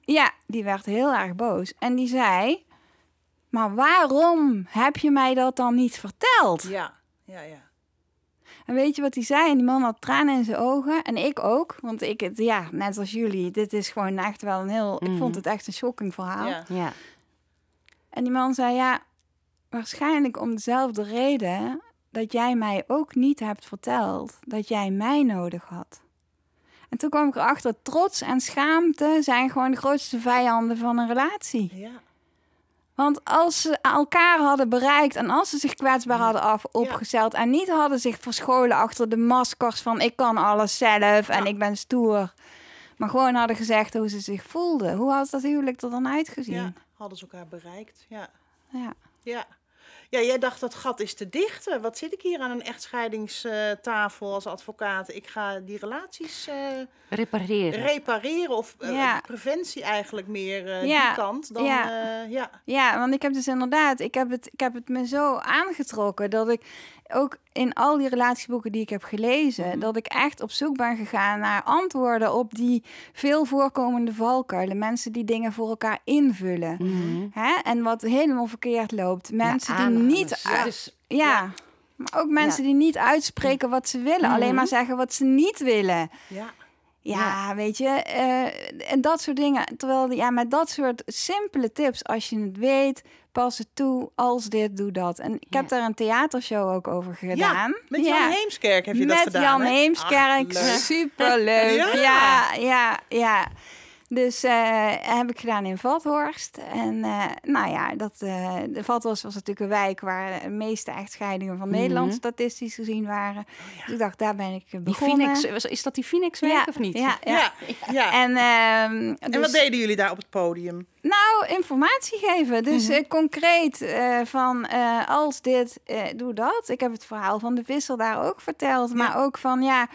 Ja, die werd heel erg boos. En die zei... Maar waarom heb je mij dat dan niet verteld? Ja, ja, ja. En weet je wat hij zei? En die man had tranen in zijn ogen. En ik ook. Want ik, het, ja, net als jullie. Dit is gewoon echt wel een heel... Ik vond het echt een shocking verhaal. ja. Ja. En die man zei, ja, waarschijnlijk om dezelfde reden dat jij mij ook niet hebt verteld dat jij mij nodig had. En toen kwam ik erachter, trots en schaamte zijn gewoon de grootste vijanden van een relatie. ja. Want als ze elkaar hadden bereikt en als ze zich kwetsbaar hadden af, opgesteld en niet hadden zich verscholen achter de maskers van ik kan alles zelf en ik ben stoer. Maar gewoon hadden gezegd hoe ze zich voelden. Hoe had dat huwelijk er dan uitgezien? ja. Hadden ze elkaar bereikt, ja. ja. Ja. Ja, jij dacht dat gat is te dichten. Wat zit ik hier aan een echtscheidingstafel als advocaat? Ik ga die relaties eh, Repareren. repareren of eh, Ja. preventie eigenlijk meer eh, Ja. die kant. Dan, Ja. ja. Ja, want ik heb dus inderdaad, ik heb, het, ik heb het me zo aangetrokken dat ik ook in al die relatieboeken die ik heb gelezen, dat ik echt op zoek ben gegaan naar antwoorden op die veel voorkomende valkuilen. Mensen die dingen voor elkaar invullen. Mhm. Hè? En wat helemaal verkeerd loopt. Mensen die niet. Ja. Dus- ja. Maar ook mensen Ja. die niet uitspreken wat ze willen, alleen maar zeggen wat ze niet willen. ja. Ja, weet je, eh, en dat soort dingen. Terwijl, ja, met dat soort simpele tips, als je het weet, pas het toe, als dit, doe dat. En ik Ja. heb daar een theatershow ook over gedaan. Ja, met Jan Ja. Heemskerk heb je Met dat gedaan, Jan hè? Heemskerk, Ach, leuk. superleuk. Ja. ja. ja, ja, Dus eh, heb ik gedaan in Vathorst. En eh, nou ja, dat, eh, de Vathorst was natuurlijk een wijk waar de meeste echtscheidingen van Nederland Mhm. statistisch gezien waren. Dus ik dacht, daar ben ik Die begonnen. Phoenix, is dat die Phoenix-week Ja, of niet? ja, ja. Ja. En, ehm, En dus- wat deden jullie daar op het podium? Nou, informatie geven. Dus Mhm. eh, concreet eh, van eh, als dit, doe dat. Ik heb het verhaal van de visser daar ook verteld. Maar ook van ja,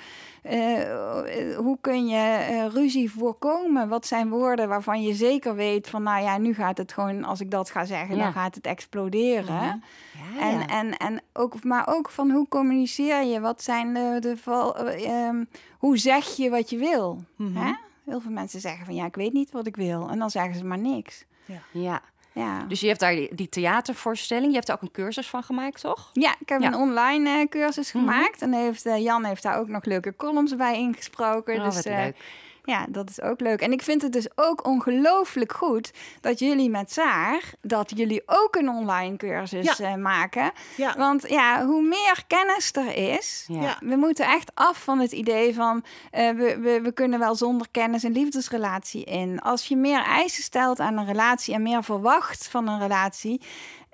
hoe kun je ruzie voorkomen? Wat zijn woorden waarvan je zeker weet van nou ja, nu gaat het gewoon, als ik dat ga zeggen, Ja. dan gaat het exploderen. Mhm. Ja, En, en, en ook, maar ook van hoe communiceer je? Wat zijn de, de val, eh, ehm, hoe zeg je wat je wil? Mhm. Hè? Heel veel mensen zeggen van ja, ik weet niet wat ik wil. En dan zeggen ze maar niks. ja. Ja. Dus je hebt daar die, die theatervoorstelling. Je hebt er ook een cursus van gemaakt, toch? Ja, ik heb Ja. een online eh, cursus Mhm. gemaakt. En heeft, eh, Jan heeft daar ook nog leuke columns bij ingesproken. Oh, dus wat eh, leuk. Ja, dat is ook leuk. En ik vind het dus ook ongelooflijk goed dat jullie met Saar... dat jullie ook een online cursus eh, maken. Ja. Want ja, hoe meer kennis er is... Ja. Ja. We moeten echt af van het idee van eh, we, we, we kunnen wel zonder kennis een liefdesrelatie in. Als je meer eisen stelt aan een relatie en meer verwacht van een relatie,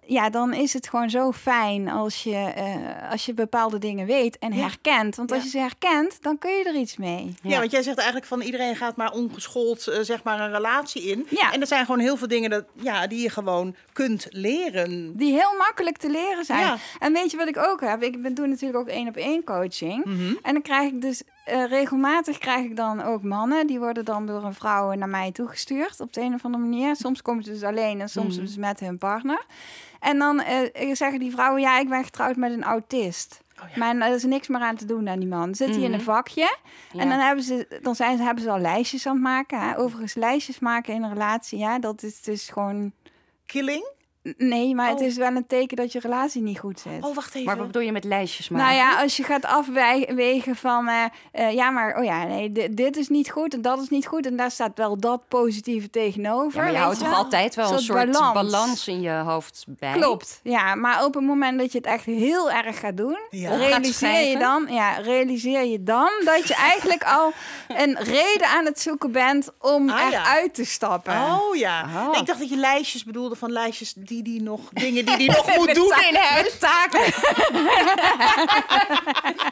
ja, dan is het gewoon zo fijn als je, eh, als je bepaalde dingen weet en Ja. herkent. Want als Ja. je ze herkent, dan kun je er iets mee. Ja. want jij zegt eigenlijk van iedereen gaat maar ongeschoold eh, zeg maar een relatie in. Ja. En er zijn gewoon heel veel dingen dat, ja, die je gewoon kunt leren. Die heel makkelijk te leren zijn. Ja. En weet je wat ik ook heb? Ik ben, doe natuurlijk ook één op één coaching. Mhm. En dan krijg ik dus eh, regelmatig krijg ik dan ook mannen. Die worden dan door een vrouw naar mij toegestuurd op de een of andere manier. Soms komen ze dus alleen en soms Mhm. dus met hun partner. En dan eh, zeggen die vrouwen, ja, ik ben getrouwd met een autist. Oh ja. Maar er is niks meer aan te doen aan die man. Zit hij in een Mhm. vakje. Ja. En dan, hebben ze, dan zijn ze, hebben ze al lijstjes aan het maken. Hè? Overigens, lijstjes maken in een relatie, ja, dat is dus gewoon... Killing? Nee, maar het Oh. is wel een teken dat je relatie niet goed zit. Oh, wacht even. Maar wat bedoel je met lijstjes maken? Nou ja, als je gaat afwegen van, eh, eh, ja, maar oh ja, nee, di- dit is niet goed en dat is niet goed en daar staat wel dat positieve tegenover. Ja, maar je houdt toch altijd wel een soort balans. balans. in je hoofd bij? Klopt, ja, maar op het moment dat je het echt heel erg gaat doen, Ja. Gaat realiseer je dan, ja, realiseer je dan dat je eigenlijk al *laughs* een reden aan het zoeken bent om Ah, ja. eruit te stappen. Oh ja. Oh. Nee, ik dacht dat je lijstjes bedoelde van lijstjes die die nog *laughs* dingen die die nog moet doen in huis. taken.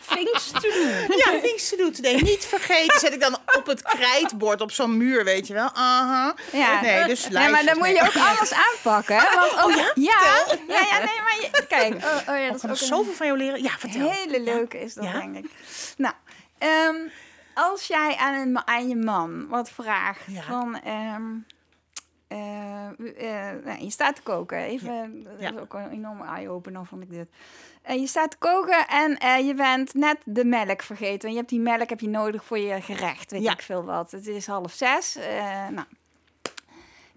Things to do. Ja, things to do today. Niet vergeten zet ik dan op het krijtbord op zo'n muur, weet je wel. Aha. Ja. Nee, dus Ja, lijstjes. maar dan moet je nee. ook alles aanpakken. hè? Want ook, Oh ja? Ja, ja, ja, nee, maar je, kijk. Oh, oh ja, Ik dat is ook zoveel van jou leren. Ja, vertel. hele leuke is dat, Ja? denk ik. Nou, ehm, als jij aan, een, aan je man wat vraagt Ja. van... ehm, eh, eh, nou, je staat te koken. Even, dat Ja. is ook een enorme eye-opener, vond ik dit. Eh, je staat te koken en eh, je bent net de melk vergeten. En je hebt die melk heb je nodig voor je gerecht, weet Ja. ik veel wat. Het is half zes. eh, nou.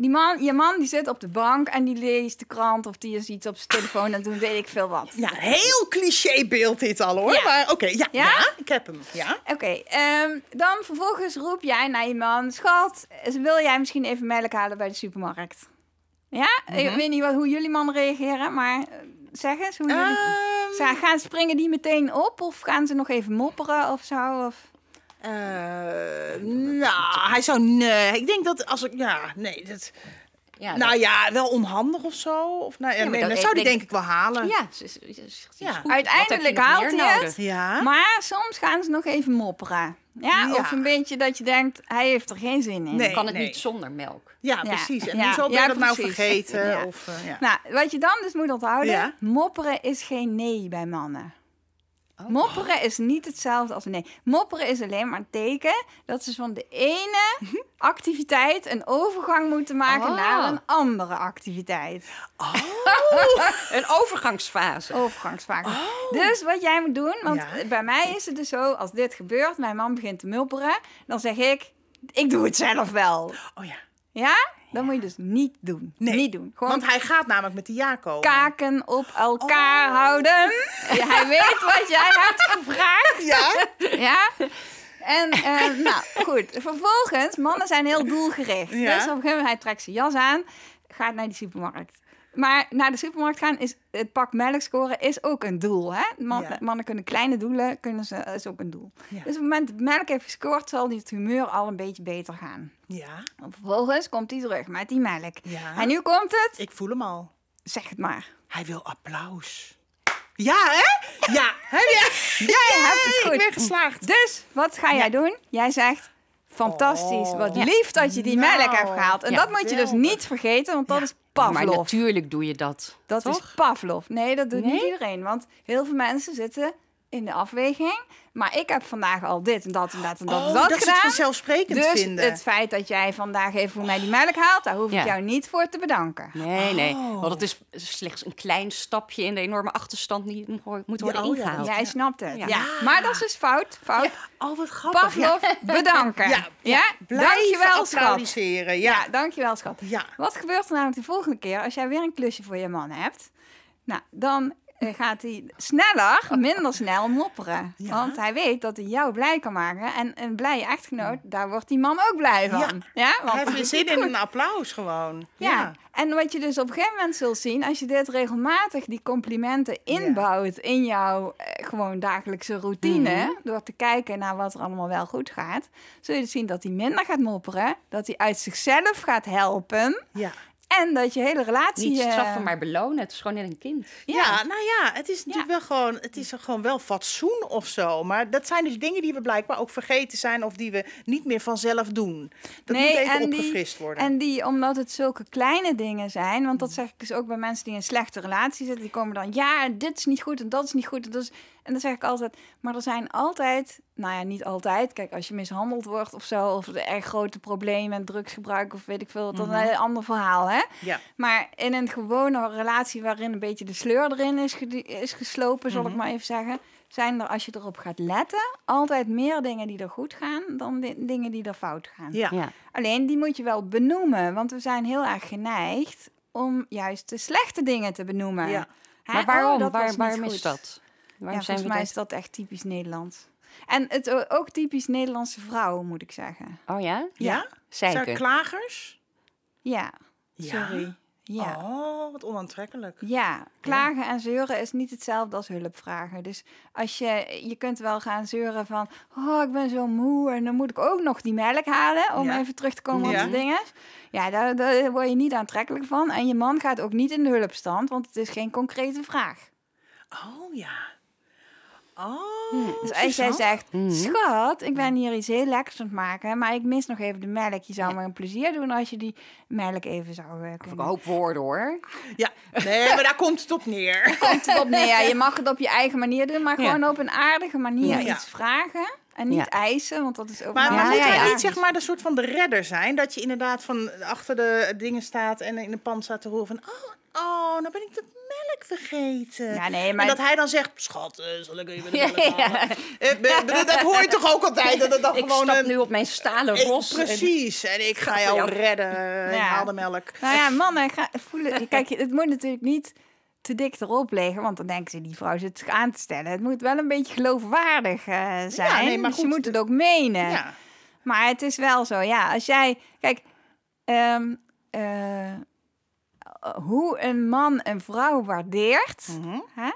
Die man, je man die zit op de bank en die leest de krant of die is iets op zijn telefoon en doen weet ik veel wat. Ja, heel cliché beeld dit al hoor. Ja. Maar oké, ja, ja? Ja? ik heb hem. Ja. Oké, ehm, dan vervolgens roep jij naar je man... Schat, wil jij misschien even melk halen bij de supermarkt? Ja? Ik weet niet wat, hoe jullie mannen reageren, maar eh, zeg eens hoe jullie... Ehm, gaan springen die meteen op of gaan ze nog even mopperen of zo? Of... eh, nou, hij zou nee. Ik denk dat als ik ja, nee, dat. Ja, nou ja, wel onhandig of zo. Of nou, ja, nee, dat- zou die denk- denk ik wel halen. ja, het is, het is- het is Ja. goed. Uiteindelijk haalt hij het. Ja. Maar soms gaan ze nog even mopperen. Ja? Ja. Of een beetje dat je denkt, hij heeft er geen zin in. Nee. Kan het niet zonder melk? Ja, Ja. precies. En Ja. hoezo ben je Ja, dat nou vergeten? Ja. Of, eh, ja. Nou, wat je dan dus moet onthouden, Ja. mopperen is geen nee bij mannen. Oh. Mopperen is niet hetzelfde als nee. Mopperen is alleen maar een teken dat ze van de ene *laughs* activiteit een overgang moeten maken Oh. naar een andere activiteit. *laughs* Een overgangsfase. Overgangsfase. Dus wat jij moet doen, want Ja. bij mij is het dus zo, als dit gebeurt, mijn man begint te mopperen, dan zeg ik, ik doe het zelf wel. Oh ja. Ja? Dat moet je dus niet doen. Nee. Niet doen. Gewoon Want hij gaat namelijk met die ja komen. kaken op elkaar Oh. houden. Ja, hij weet wat jij hebt gevraagd. Ja? *laughs* Ja. En eh, nou, goed. Vervolgens, mannen zijn heel doelgericht. Ja. Dus op een gegeven moment, hij trekt zijn jas aan, gaat naar die supermarkt. Maar naar de supermarkt gaan is het pak melk scoren is ook een doel. Hè? Man- Ja. Mannen kunnen kleine doelen, kunnen ze, is ook een doel. Ja. Dus op het moment dat melk heeft gescoord, zal die het humeur al een beetje beter gaan. Ja. En vervolgens komt hij terug met die melk. Ja. En nu komt het, Ik voel hem al. zeg het maar. Hij wil applaus. Ja, hè? Ja. *laughs* Hè? Ja. Jij hebt het goed. Ik ben geslaagd. Dus, wat ga jij doen? Jij zegt, Fantastisch. Oh. Wat Ja. lief dat je die Nou, melk hebt gehaald. En ja. dat moet je dus niet vergeten, want dat Ja. is Maar Pavlov. natuurlijk doe je dat. Dat toch? is Pavlov. Nee, dat doet niet iedereen. Want heel veel mensen zitten in de afweging. Maar ik heb vandaag al dit en dat en dat en dat en Oh, dat dat ze het vanzelfsprekend Dus vinden. het feit dat jij vandaag even voor mij die melk haalt, daar hoef ik jou niet voor te bedanken. Nee, nee. Oh. Want het is slechts een klein stapje in de enorme achterstand die moet worden Ja, oh ja, ingehaald. Jij snapt het. Ja. Ja. Maar dat is dus fout. Fout. Ja, Oh, wat grappig. Ja. Pavlov, bedanken. Ja, Ja, Blijven dankjewel, schat. applaudisseren. Ja. Ja, dankjewel, schat. Ja. Wat gebeurt er namelijk de volgende keer als jij weer een klusje voor je man hebt? Nou, dan gaat hij sneller, minder snel mopperen. Ja. Want hij weet dat hij jou blij kan maken. En een blije echtgenoot, daar wordt die man ook blij van. Ja. Ja, want Hij heeft zin in een applaus gewoon. Ja. en wat je dus op een gegeven moment zult zien, als je dit regelmatig, die complimenten inbouwt in jouw eh, gewoon dagelijkse routine, Mhm. door te kijken naar wat er allemaal wel goed gaat, zul je dus zien dat hij minder gaat mopperen, dat hij uit zichzelf gaat helpen Ja. En dat je hele relatie... Niet eh, straffen, maar belonen. Het is gewoon net een kind. Ja. nou ja, het is natuurlijk wel gewoon, het is gewoon wel fatsoen of zo. Maar dat zijn dus dingen die we blijkbaar ook vergeten zijn of die we niet meer vanzelf doen. Dat Nee, moet even die- opgefrist worden. En die, omdat het zulke kleine dingen zijn, want dat zeg ik dus ook bij mensen die in een slechte relatie zitten, die komen dan, ja, dit is niet goed en dat is niet goed. En, dat is, en dan zeg ik altijd, maar er zijn altijd, nou ja, niet altijd. Kijk, als je mishandeld wordt of zo, of er erg grote problemen, drugsgebruik of weet ik veel, dat is een ander verhaal, hè? ja. Maar in een gewone relatie waarin een beetje de sleur erin is, is geslopen, zal ik Mhm. maar even zeggen, zijn er, als je erop gaat letten, altijd meer dingen die er goed gaan dan di- dingen die er fout gaan. Ja. Ja. Alleen die moet je wel benoemen, want we zijn heel erg geneigd om juist de slechte dingen te benoemen. Ja. Hè? Maar Oh, waarom? was Waar, waarom is dat? Waarom Ja, zijn volgens we mij dat? is dat echt typisch Nederlands. En het ook typisch Nederlandse vrouwen, moet ik zeggen. Oh ja? Ja? Zijn er klagers? Ja, Ja. sorry. Ja. Oh, wat onaantrekkelijk. Ja, klagen en zeuren is niet hetzelfde als hulp vragen. Dus als je, je kunt wel gaan zeuren van, oh, ik ben zo moe en dan moet ik ook nog die melk halen, om Ja. even terug te komen Ja. op de dingen. Ja, daar, daar word je niet aantrekkelijk van. En je man gaat ook niet in de hulpstand, want het is geen concrete vraag. Oh ja. Oh. Dus als jij zegt, Mhm. schat, ik ben hier iets heel lekkers aan het maken, maar ik mis nog even de melk. Je zou me een plezier doen als je die melk even zou eh, Ik kunnen hoop woorden hoor. Ja, nee, maar daar komt het op neer. komt erop neer. Ja, je mag het op je eigen manier doen, maar Ja. gewoon op een aardige manier Ja. iets vragen. En niet Ja. eisen, want dat is ook Maar, moet ja, hij ja. niet zeg maar de soort van de redder zijn? Dat je inderdaad van achter de dingen staat en in de pan staat te horen van... Oh, oh nou ben ik de melk vergeten. Ja, nee, maar En dat hij dan zegt, schat, eh, zal ik even *laughs* de Ja, melk halen? Eh, dat hoor je toch ook altijd? Dat dan Ik gewoon stap een... nu op mijn stalen Eh, ros. precies, en ik ga jou jou. redden. Ik Ja. haal de melk. Nou ja, mannen ga, voelen... Kijk, het moet natuurlijk niet te dik erop liggen, want dan denken ze, die vrouw zit zich aan te stellen. Het moet wel een beetje geloofwaardig zijn, nee, maar dus je goed, moet het ook menen. Ja. Maar het is wel zo, ja. Als jij, kijk, ehm, eh, hoe een man een vrouw waardeert, Mhm. hè,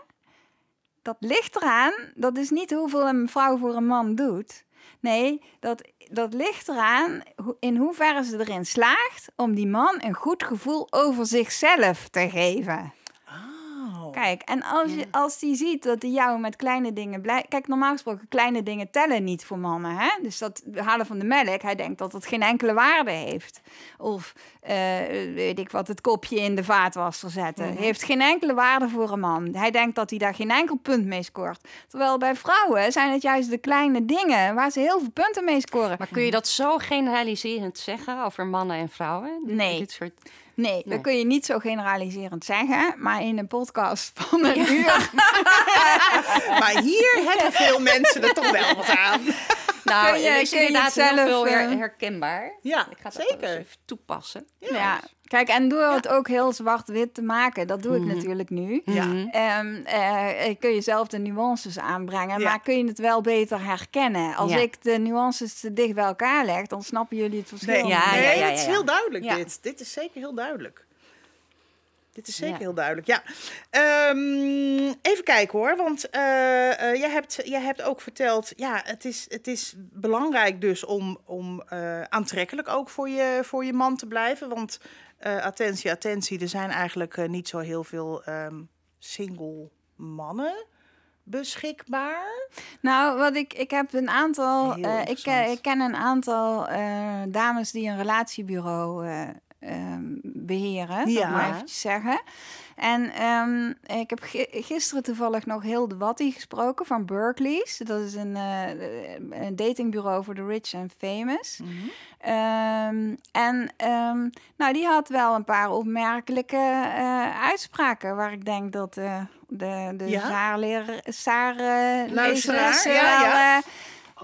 dat ligt eraan. Dat is niet hoeveel een vrouw voor een man doet. Nee, dat, dat ligt eraan hoe- in hoeverre ze erin slaagt om die man een goed gevoel over zichzelf te geven. Kijk, en als, je, als die ziet dat hij jou met kleine dingen blij... Kijk, normaal gesproken, kleine dingen tellen niet voor mannen, hè? Dus dat halen van de melk, hij denkt dat het geen enkele waarde heeft. Of, eh, weet ik wat, het kopje in de vaatwasser zetten. Heeft geen enkele waarde voor een man. Hij denkt dat hij daar geen enkel punt mee scoort. Terwijl bij vrouwen zijn het juist de kleine dingen waar ze heel veel punten mee scoren. Maar kun je dat zo generaliserend zeggen over mannen en vrouwen? Nee. Dit soort... Nee, Nee. dat kun je niet zo generaliserend zeggen. Maar in een podcast *laughs* van een uur *laughs* Maar hier hebben veel mensen er toch wel wat aan. *laughs* Nou, Kun je- is kun je inderdaad het heel zelf, veel her- eh, herkenbaar. Ja, Ik ga dat zeker. even toepassen. Ja. kijk, en door het ook heel zwart-wit te maken, dat doe ik Mhm. natuurlijk nu. Ja. Mhm. Ehm, eh, kun je zelf de nuances aanbrengen, Ja. maar kun je het wel beter herkennen. Als Ja. ik de nuances te dicht bij elkaar leg, dan snappen jullie het verschil. Nee. Ja, nee ja, ja, het is heel duidelijk Ja. dit. Dit is zeker heel duidelijk. Dit is zeker Ja. heel duidelijk, ja. Ehm, even kijken hoor, want eh, jij, hebt, jij hebt ook verteld... ja, het is, het is belangrijk dus om, om eh, aantrekkelijk ook voor je, voor je man te blijven. Want attentie, attentie, er zijn eigenlijk niet zo heel veel ehm, single mannen. beschikbaar? Nou, wat ik, ik heb een aantal. Eh, ik, ik ken een aantal dames die een relatiebureau eh, ehm, beheren, ja. Maar eventjes zeggen. En ehm, ik heb gi- gisteren toevallig nog Hilde Watty gesproken van Berkeley's. Dat is een, eh, een datingbureau voor de rich en famous. Mhm. Ehm, en nou, die had wel een paar opmerkelijke eh, uitspraken waar ik denk dat eh, de, de Ja? Eh, ja, ja.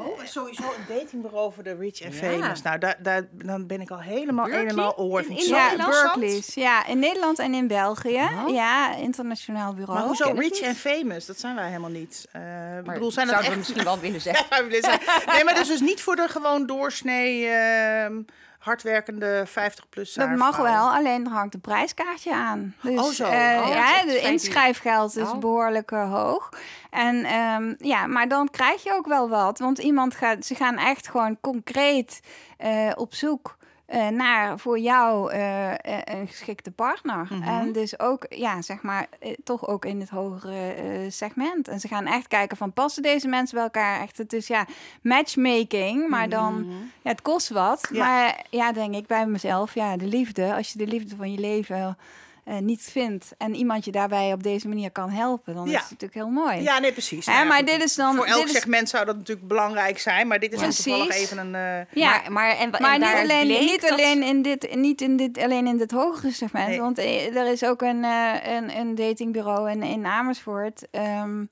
Oh, sowieso een datingbureau voor de rich en Ja. famous. Nou, daar, daar, dan ben ik al helemaal Berkeley? helemaal oor. In- in ja? Berkeley's. Ja, in Nederland en in België. Oh. Ja, internationaal bureau. Maar hoezo rich en famous? Dat zijn wij helemaal niet. Eh, ik Maar bedoel, zijn dat we echt... misschien wel willen zeggen. *laughs* Nee, maar dus, dus niet voor de gewoon doorsnee ehm, hardwerkende 50-plus Dat mag wel, alleen hangt een prijskaartje aan. Dus, Oh, zo. eh, Oh, ja, de inschrijfgeld is Oh. behoorlijk eh, hoog. En ehm, ja, maar dan krijg je ook wel wat. Want iemand gaat, ze gaan echt gewoon concreet eh, op zoek eh, naar voor jou eh, eh, een geschikte partner. Mhm. En dus ook, ja, zeg maar, toch ook in het hogere segment. En ze gaan echt kijken van, passen deze mensen bij elkaar echt? Het is ja, matchmaking, maar dan... Ja, het kost wat. Ja. Maar ja, denk ik bij mezelf, ja, de liefde. Als je de liefde van je leven eh, niet vindt en iemand je daarbij op deze manier kan helpen, dan Ja. is het natuurlijk heel mooi. Ja, nee, precies. Hè, Nou ja, maar dit is dan. Voor elk dit is, segment zou dat natuurlijk belangrijk zijn. Maar dit is dan Precies. toevallig even een... eh, ja, Maar, maar, en, en niet alleen, niet dat- alleen in dit, niet in dit, alleen in dit hogere segment. Nee. Want eh, er is ook een, eh, een, een datingbureau in, in Amersfoort. ehm,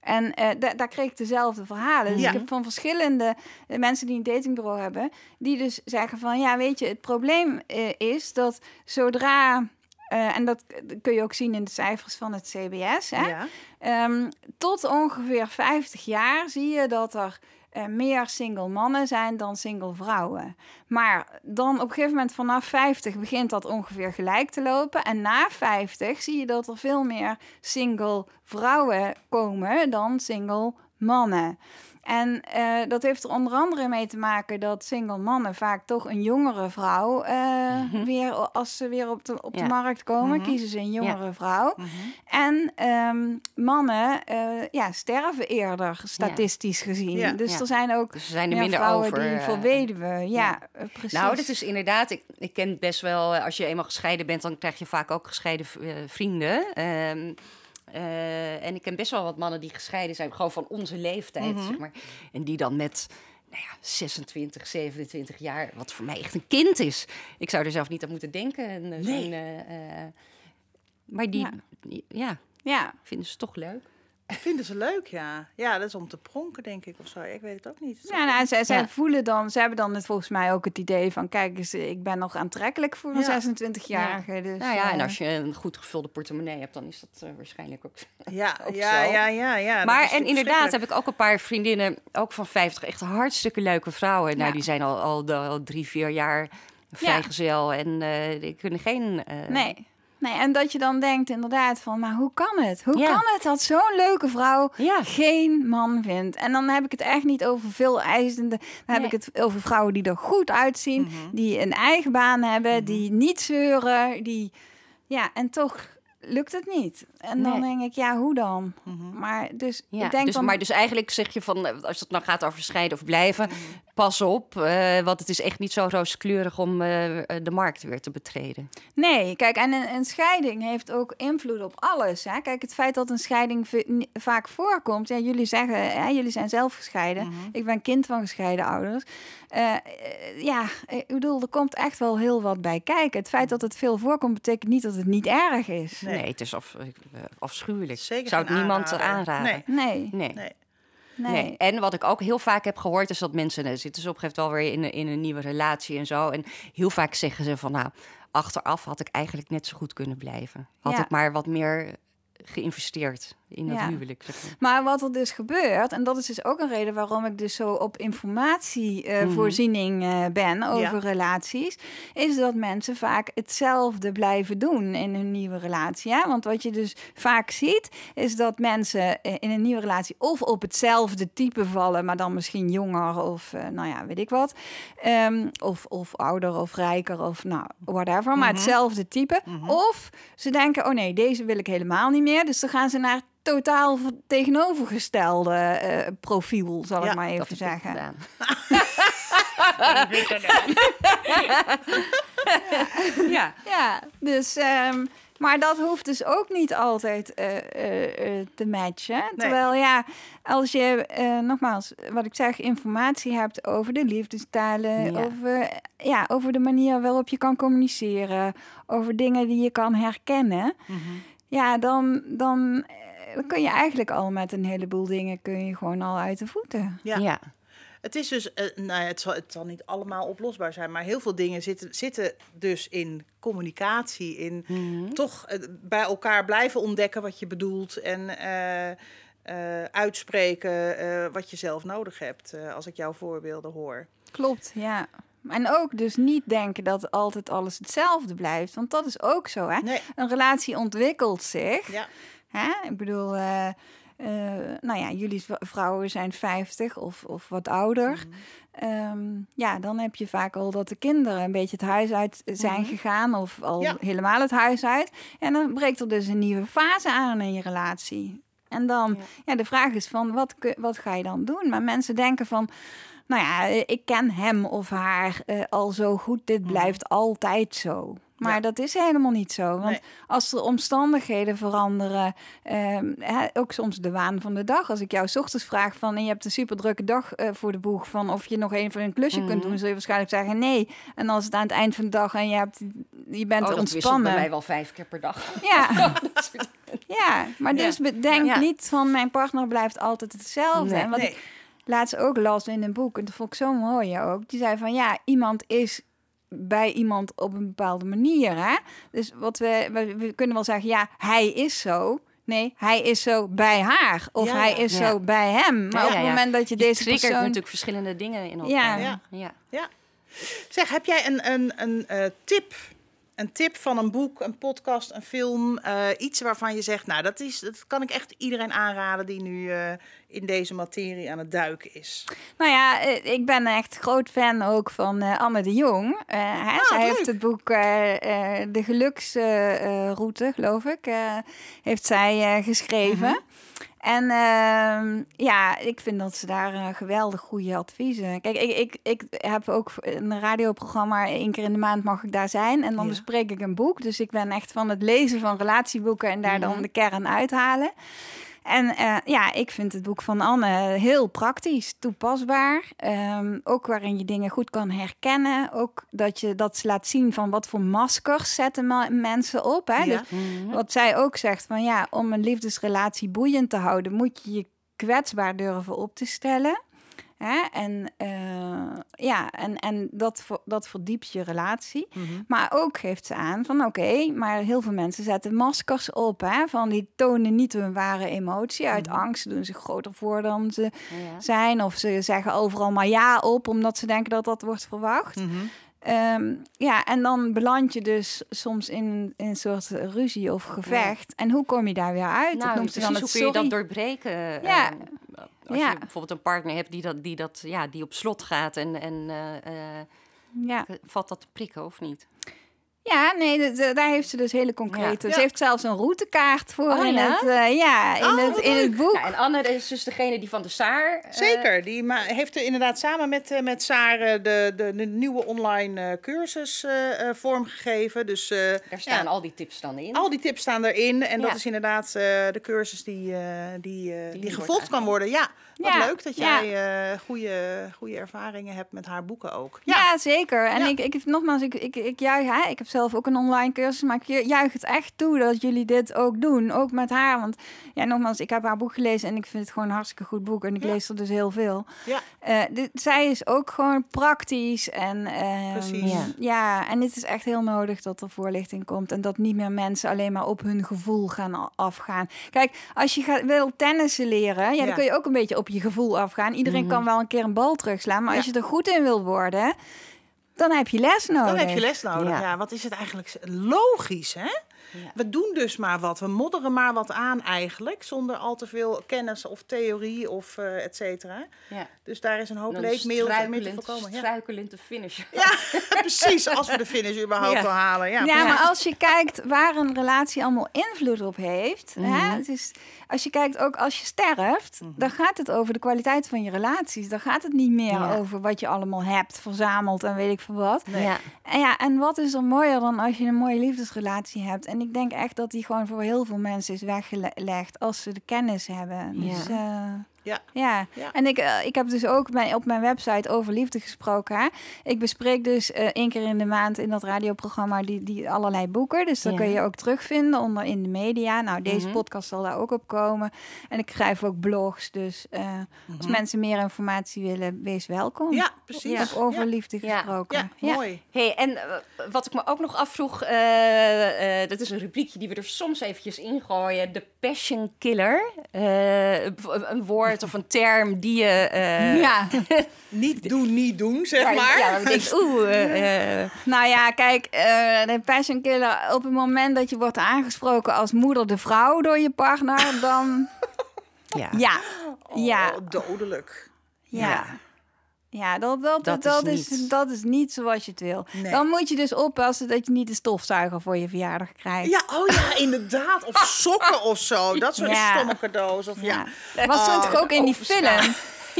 en eh, da- daar kreeg ik dezelfde verhalen. Dus Ja. ik heb van verschillende mensen die een datingbureau hebben, die dus zeggen van ja, weet je, het probleem eh, is dat zodra. Eh, en dat kun je ook zien in de cijfers van het CBS. Hè? ja. Ehm, tot ongeveer 50 jaar zie je dat er eh, meer single mannen zijn dan single vrouwen. Maar dan op een gegeven moment vanaf 50 begint dat ongeveer gelijk te lopen. En na 50 zie je dat er veel meer single vrouwen komen dan single mannen. En eh, dat heeft er onder andere mee te maken dat single mannen vaak toch een jongere vrouw eh, weer, als ze weer op de, op Ja. de markt komen, Mhm. kiezen ze een jongere vrouw. Mhm. En ehm, mannen eh, ja, sterven eerder, statistisch gezien. Ja. Dus Ja. er zijn ook Dus er zijn er minder vrouwen over. die voor weduwen. Ja, precies. Nou, dat is inderdaad. Ik, ik ken best wel. Als je eenmaal gescheiden bent, dan krijg je vaak ook gescheiden vrienden. Ehm, eh, en ik ken best wel wat mannen die gescheiden zijn, gewoon van onze leeftijd, Mhm. zeg maar. En die dan met nou ja, 26, 27 jaar, wat voor mij echt een kind is. Ik zou er zelf niet aan moeten denken. En, eh, Nee. eh, maar die, Ja. ja, Ja, vinden ze toch leuk. Vinden ze leuk, ja. Ja, dat is om te pronken, denk ik, of zo. Ik weet het ook niet. ja nou, zij, zij Ja. voelen dan, ze hebben dan het, volgens mij ook het idee van, kijk eens, ik ben nog aantrekkelijk voor een Ja. 26-jarige. Dus, nou ja, en eh, als je een goed gevulde portemonnee hebt, dan is dat eh, waarschijnlijk ook *laughs* Ja, ook ja, zo. ja, ja, Maar en inderdaad heb ik ook een paar vriendinnen, ook van 50, echt hartstikke leuke vrouwen. Nou, Ja. die zijn al, al, al drie, vier jaar vrijgezel en eh, die kunnen geen... eh, Nee. Nee, en dat je dan denkt inderdaad van, maar hoe kan het? Hoe Ja. kan het dat zo'n leuke vrouw Ja. geen man vindt? En dan heb ik het echt niet over veel eisende. Dan heb ik het over vrouwen die er goed uitzien, Mhm. die een eigen baan hebben, die niet zeuren, die... Ja, en toch lukt het niet. En dan Nee. denk ik, ja, hoe dan? Mhm. Maar dus, Ja, ik denk dus, dan... maar dus eigenlijk zeg je van, eh, als het nou gaat over scheiden of blijven, Mhm. pas op, eh, want het is echt niet zo rooskleurig om eh, de markt weer te betreden. Nee, kijk, en een, een scheiding heeft ook invloed op alles. Hè? Kijk, het feit dat een scheiding vaak voorkomt. Ja, jullie zeggen, hè, jullie zijn zelf gescheiden. Mhm. Ik ben kind van gescheiden ouders. Ja, ik bedoel, er komt echt wel heel wat bij kijken. Het feit dat het veel voorkomt, betekent niet dat het niet erg is. Nee. Nee, het is af, eh, afschuwelijk. Zeker zou het niemand aanraden. Nee. Nee, Nee. Nee. nee. Nee. En wat ik ook heel vaak heb gehoord, is dat mensen eh, zitten ze op een gegeven moment wel weer in, een- in een nieuwe relatie en zo. En heel vaak zeggen ze van, nou, achteraf had ik eigenlijk net zo goed kunnen blijven. Had Ja. ik maar wat meer geïnvesteerd in Ja. huwelijk. zeg maar. Maar wat er dus gebeurt, en dat is dus ook een reden waarom ik dus zo op informatievoorziening eh ben over Ja. relaties, is dat mensen vaak hetzelfde blijven doen in hun nieuwe relatie. Ja? Want wat je dus vaak ziet, is dat mensen eh, in een nieuwe relatie of op hetzelfde type vallen, maar dan misschien jonger of eh, nou ja, weet ik wat. Ehm, of, of ouder of rijker of nou, whatever, maar Mhm. hetzelfde type. Mhm. Of ze denken, oh nee, deze wil ik helemaal niet meer. Dus dan gaan ze naar totaal tegenovergestelde eh, profiel, zal Ja, ik maar Dat even heb ik zeggen. gedaan. *laughs* ja. Ja, dus, ehm, maar dat hoeft dus ook niet altijd eh, eh, eh, te matchen. Terwijl ja, als je eh, nogmaals, wat ik zeg, informatie hebt over de liefdestalen, Ja. over, ja, over de manier waarop je kan communiceren, over dingen die je kan herkennen, ja, dan, dan eh, kun je eigenlijk al met een heleboel dingen kun je gewoon al uit de voeten. Ja. Ja. Het is dus, eh, nou ja, het, zal, het zal niet allemaal oplosbaar zijn, maar heel veel dingen zitten, zitten dus in communicatie, in Mhm. toch eh, bij elkaar blijven ontdekken wat je bedoelt en eh, eh, uitspreken eh, wat je zelf nodig hebt, eh, als ik jouw voorbeelden hoor. Klopt, ja. En ook dus niet denken dat altijd alles hetzelfde blijft. Want dat is ook zo, hè? Nee, Een relatie ontwikkelt zich. ja, Hè? Ik bedoel, eh, eh, nou ja, jullie vrouwen zijn 50 of, of wat ouder. Mhm. Ehm, ja, dan heb je vaak al dat de kinderen een beetje het huis uit zijn Mhm. gegaan. Of al Ja. helemaal het huis uit. En dan breekt er dus een nieuwe fase aan in je relatie. En dan, Ja. ja, de vraag is van, wat, wat ga je dan doen? Maar mensen denken van, nou ja, ik ken hem of haar eh, al zo goed. Dit blijft altijd zo. Maar Ja. dat is helemaal niet zo. Want Nee. als er omstandigheden veranderen, ehm, ook soms de waan van de dag. Als ik jou ochtends vraag van en je hebt een super drukke dag eh, voor de boeg van of je nog even een klusje kunt Mhm. doen, zul je waarschijnlijk zeggen nee. En als het aan het eind van de dag en je, hebt, je bent Oh, dat wisselt bij ontspannen. mij wel vijf keer per dag. Ja. *laughs* ja, maar Ja. dus bedenk Ja. niet van mijn partner blijft altijd hetzelfde. Nee. En wat nee. ik laatst ook las in een boek, en dat vond ik zo mooi ook. Die zei van ja, iemand is bij iemand op een bepaalde manier. Hè? Dus wat we, we, we kunnen wel zeggen, ja, hij is zo. Nee, hij is zo bij haar. Of Ja, hij is Ja. zo bij hem. Maar Ja, op het ja. moment dat je, Je deze persoon... natuurlijk verschillende dingen in elkaar. Ja. ja. Ja. Zeg, heb jij een, een, een eh, tip? Een tip van een boek, een podcast, een film, eh, iets waarvan je zegt, nou, dat, is, dat kan ik echt iedereen aanraden die nu eh, in deze materie aan het duiken is. Nou ja, eh, ik ben echt groot fan ook van eh, Anne de Jong. Eh, hè, Ah, zij leuk. heeft het boek De Geluksroute, geloof ik, heeft zij geschreven. Mhm. En ehm, ja, ik vind dat ze daar eh, geweldig goede adviezen. Kijk, ik, ik, ik heb ook een radioprogramma. één keer in de maand mag ik daar zijn. En dan Ja. bespreek ik een boek. Dus ik ben echt van het lezen van relatieboeken en daar Mhm. dan de kern uithalen. En eh, ja, ik vind het boek van Anne heel praktisch, toepasbaar. Ehm, ook waarin je dingen goed kan herkennen. Ook dat, je, dat ze laat zien van wat voor maskers zetten ma- mensen op. Hè? Ja. Dus Mhm. wat zij ook zegt van ja, om een liefdesrelatie boeiend te houden, moet je je kwetsbaar durven op te stellen. Hè? En, eh, ja, en, en dat, dat verdiept je relatie. Mhm. Maar ook geeft ze aan van oké, maar heel veel mensen zetten maskers op. Hè? Van die tonen niet hun ware emotie. Uit Mhm. angst doen ze groter voor dan ze Ja. zijn. Of ze zeggen overal maar ja op, omdat ze denken dat dat wordt verwacht. Mhm. Ehm, ja, en dan beland je dus soms in, in een soort ruzie of gevecht. En hoe kom je daar weer uit? dat Nou, noemt ze dan hoe het kun je dat doorbreken? Ja. Eh, als Ja. je bijvoorbeeld een partner hebt die, dat, die, dat, ja, die op slot gaat en, en eh, eh, Ja. valt dat te prikken of niet? Ja, nee, de- de- daar heeft ze dus hele concrete. Ja. Ze heeft zelfs een routekaart voor Oh, in, ja? het, eh, ja, in, Oh, het, in het boek. Ja, en Anne is dus degene die van de Saar... eh, Zeker, die heeft er inderdaad samen met, eh, met Saar eh, de, de, de nieuwe online eh, cursus vormgegeven. Dus eh, daar staan ja, al die tips dan in. al die tips staan erin. En dat is inderdaad eh, de cursus die, eh, die, eh, die, wordt gevolgd kan worden. Ja, wat Ja, leuk dat ja. jij eh, goede, goede ervaringen hebt met haar boeken ook. Ja, zeker. En Ja. ik, ik, nogmaals, ik, ik, ik juich, hè, ik heb zelf ook een online cursus, maar ik ju- juich het echt toe dat jullie dit ook doen. Ook met haar. Want ja, nogmaals, ik heb haar boek gelezen en ik vind het gewoon een hartstikke goed boek. En ik Ja. lees er dus heel veel. Ja. Eh, dit, zij is ook gewoon praktisch. En, ehm, Precies. Ja. ja, en het is echt heel nodig dat er voorlichting komt. En dat niet meer mensen alleen maar op hun gevoel gaan afgaan. Kijk, als je gaat, wil tennissen leren, ja, Ja. dan kun je ook een beetje op je gevoel afgaan. Iedereen Mhm. kan wel een keer een bal terugslaan. Maar Ja. als je er goed in wil worden, dan heb je les nodig. Dan heb je les nodig. Ja. Ja. wat is het eigenlijk logisch, hè? Ja. We doen dus maar wat. We modderen maar wat aan eigenlijk. Zonder al te veel kennis of theorie of eh et cetera. Ja. Dus daar is een hoop leedmeel mee te voorkomen. Ja. struikelend te finishen. *laughs* ja, *laughs* precies. Als we de finish überhaupt Ja. wel halen. Ja, Ja, maar als je kijkt waar een relatie allemaal invloed op heeft. Mhm. hè, het is, als je kijkt ook als je sterft, Mhm. dan gaat het over de kwaliteit van je relaties. Dan gaat het niet meer Ja. over wat je allemaal hebt verzameld en weet ik veel wat. Nee. Ja. En ja, en wat is er mooier dan als je een mooie liefdesrelatie hebt? En ik denk echt dat die gewoon voor heel veel mensen is weggelegd als ze de kennis hebben. Ja. Dus, eh, Ja. ja. Ja. En ik, eh, ik heb dus ook bij, op mijn website over liefde gesproken. Hè. Ik bespreek dus eh, één keer in de maand in dat radioprogramma die, die allerlei boeken. Dus dat Ja. kun je ook terugvinden onder in de media. Nou, deze Mhm. podcast zal daar ook op komen. En ik schrijf ook blogs. Dus eh, als mensen meer informatie willen, wees welkom. Mhm. Ja, precies. Op over Ja. liefde Ja. gesproken. Ja, mooi. Hey, en wat ik me ook nog afvroeg, eh, eh, dat is een rubriekje die we er soms eventjes ingooien. De passion killer. Eh, een woord of een term die je... eh, Ja. *laughs* Niet doen, niet doen, zeg maar. Ja, oeh... eh, *laughs* eh, Nou ja, kijk, eh, de passion killer, op het moment dat je wordt aangesproken als moeder de vrouw door je partner, dan *laughs* ja. ja, Oh, ja, dodelijk. ja. Ja, dat, dat, Dat dat, is dat is niet zoals je het wil. Nee. Dan moet je dus oppassen dat je niet de stofzuiger voor je verjaardag krijgt. Ja, oh ja, *laughs* inderdaad. Of sokken of zo. *laughs* Dat soort Ja. stomme cadeaus. Of ja. Ja. Was Oh, toch ook in die film,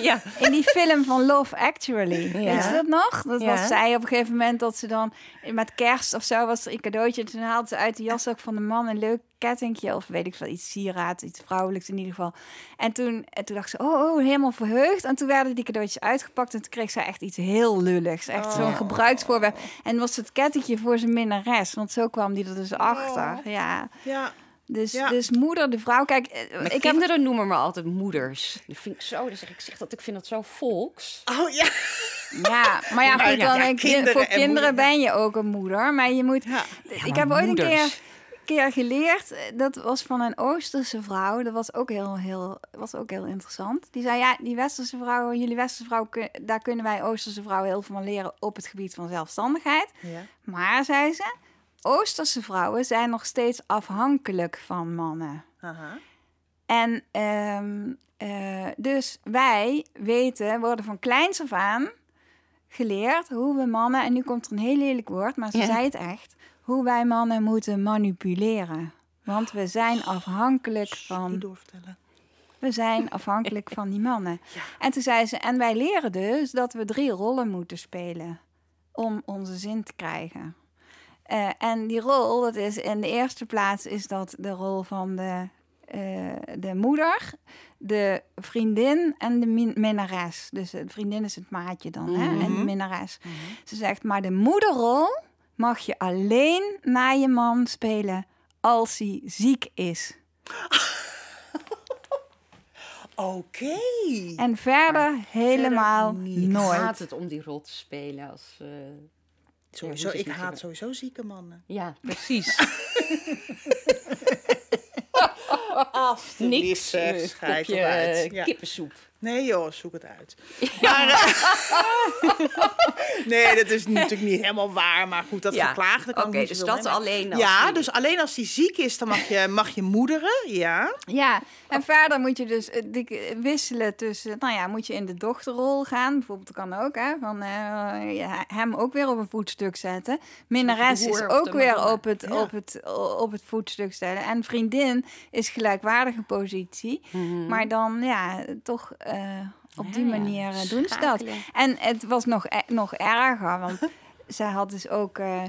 *laughs* ja. in die film van Love Actually. Ja. Weet je dat nog? Dat Ja. was zij op een gegeven moment dat ze dan met kerst of zo was er een cadeautje. En toen haalde ze uit de jas van de man een leuk kettingje of weet ik veel, iets sieraad, iets vrouwelijks in ieder geval. En toen, en toen dacht ze, oh, oh, helemaal verheugd. En toen werden die cadeautjes uitgepakt en toen kreeg zij echt iets heel lulligs. Echt zo'n gebruiksvoorwerp. En was het kettingje voor zijn minnares, want zo kwam die er dus achter. Ja, Ja. Dus, Ja. dus moeder, de vrouw. Kijk, eh, Mijn ik heb kinderen noemen me altijd moeders. Dat vind ik zo, dan zeg ik, zeg dat ik vind dat zo volks. Oh ja. Ja, maar ja, goed, dan kinderen voor en kinderen moeder, ben je ook een moeder. Maar je moet. Ja. ik heb ooit een keer, keer geleerd. eh, Dat was van een Oosterse vrouw. Dat was ook heel, heel, was ook heel interessant. Die zei: Ja, die Westerse vrouwen, jullie Westerse vrouwen, daar kunnen wij Oosterse vrouwen heel veel van leren op het gebied van zelfstandigheid. Ja. Maar, zei ze, Oosterse vrouwen zijn nog steeds afhankelijk van mannen. Aha. En ehm, eh, dus wij weten, worden van kleins af aan geleerd hoe we mannen, en nu komt er een heel lelijk woord, maar ze Ja. zei het echt, hoe wij mannen moeten manipuleren. Want we zijn afhankelijk Niet van, doorvertellen. we zijn *laughs* afhankelijk van die mannen. En toen zei ze, en wij leren dus dat we drie rollen moeten spelen om onze zin te krijgen. Eh, en die rol, dat is in de eerste plaats is dat de rol van de, eh, de moeder, de vriendin en de min- minnares. Dus de vriendin is het maatje dan, hè? en de minnares. Ze zegt, maar de moederrol mag je alleen na je man spelen als hij ziek is. *laughs* Oké. En verder helemaal niet. nooit. Haat het om die rol te spelen als... eh, Sowieso, ik haat sowieso zieke mannen. Ja, precies. *laughs* Niks. schijt eh, Ja. kippensoep. Nee joh, zoek het uit. Maar, eh, *laughs* nee, dat is natuurlijk niet helemaal waar. Maar goed, dat Ja. geklaagde kan Oké, dus dat alleen als Ja, die- dus alleen als hij ziek is, dan mag je, mag je moederen. Ja. Ja, en verder moet je dus eh, die- wisselen tussen, nou ja, moet je in de dochterrol gaan, bijvoorbeeld kan ook, hè, van eh, ja, hem ook weer op een voetstuk zetten. Minnares is ook weer op het, Ja. op, het, op het voetstuk stellen. En vriendin is gelijkwaardige positie, maar dan ja, toch eh, op die Mhm. Manier eh, doen ze dat. En het was nog, e- nog erger, want *laughs* zij had dus ook... eh,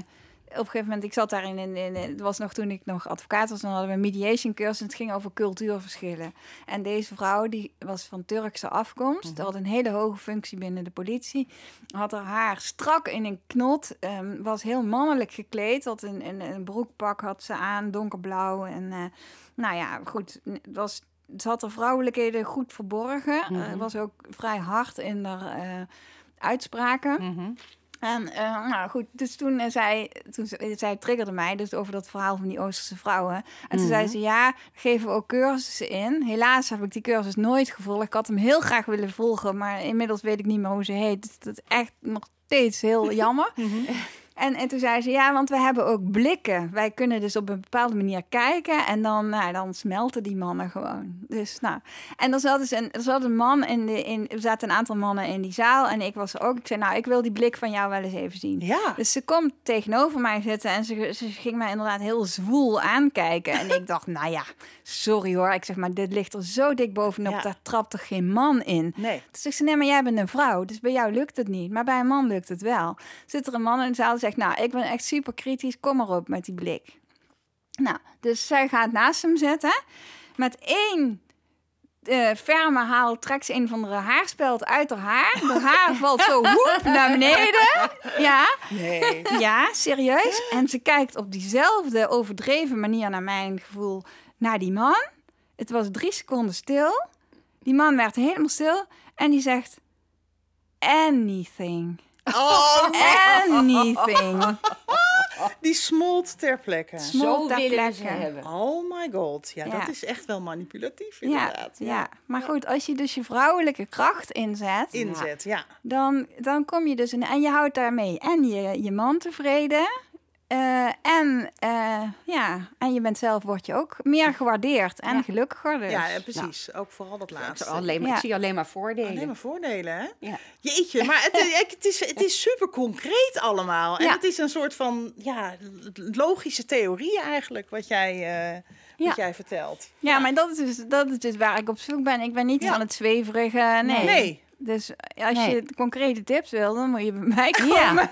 op een gegeven moment, ik zat daarin, in, in, het was nog toen ik nog advocaat was, dan hadden we een mediation cursus en het ging over cultuurverschillen. En deze vrouw, die was van Turkse afkomst, had een hele hoge functie binnen de politie, had haar haar strak in een knot, ehm, was heel mannelijk gekleed, had een, een, een broekpak had ze aan, donkerblauw en eh, nou ja, goed, het was... Ze had haar vrouwelijkheden goed verborgen. Eh, was ook vrij hard in haar eh, uitspraken. En eh, nou goed, dus toen zij, toen zij triggerde mij dus over dat verhaal van die Oosterse vrouwen. En toen zei ze, ja, geven we ook cursussen in. Helaas heb ik die cursus nooit gevolgd. Ik had hem heel graag willen volgen, maar inmiddels weet ik niet meer hoe ze heet. Dus dat is echt nog steeds heel jammer. *laughs* En, en toen zei ze, ja, want we hebben ook blikken. Wij kunnen dus op een bepaalde manier kijken en dan, nou, dan smelten die mannen gewoon. Dus, nou. En dan zat, dus een, er zat een man in de, in, er zaten een aantal mannen in die zaal en ik was er ook. Ik zei, nou, ik wil die blik van jou wel eens even zien. Ja. Dus ze komt tegenover mij zitten en ze, ze ging mij inderdaad heel zwoel aankijken. En ik dacht, *laughs* nou ja, sorry hoor. Ik zeg maar, dit ligt er zo dik bovenop, Ja. daar trapt er geen man in. Nee. Dus ik zei, nee, maar jij bent een vrouw, dus bij jou lukt het niet. Maar bij een man lukt het wel. Zit er een man in de zaal die zegt, nou, ik ben echt super kritisch, kom maar op met die blik. Nou, dus zij gaat naast hem zitten. Met één eh ferme haal trekt ze een van de haarspeld uit haar haar. De haar *laughs* valt zo woep naar beneden. Ja, Nee. ja, serieus. En ze kijkt op diezelfde overdreven manier naar mijn gevoel naar die man. Het was drie seconden stil. Die man werd helemaal stil en die zegt anything. Oh, *laughs* Anything. *laughs* die smolt ter plekke. Smolt ter plekke. hebben. Oh my god. Ja, Ja. dat is echt wel manipulatief Ja, inderdaad. ja, maar goed, als je dus je vrouwelijke kracht inzet, Inzet, ja. dan, dan kom je dus in, en je houdt daarmee en je, je man tevreden. Eh, en, eh, ja, en je bent zelf, word je ook meer gewaardeerd en Ja. gelukkiger. Dus. Ja, ja, precies. Ook vooral dat Ik, laatste. alleen maar, Ja. ik zie alleen maar voordelen. Alleen maar voordelen, hè? Ja. Jeetje, maar het, is- het, is, het is super concreet allemaal. En Ja. het is een soort van ja, logische theorie eigenlijk, wat jij, eh, wat jij vertelt. Ja, maar dat is, dus, dat is dus waar ik op zoek ben. Ik ben niet Ja. van het zweverige. Nee. Nee. Dus als Nee. je concrete tips wil, dan moet je bij mij komen. Ja.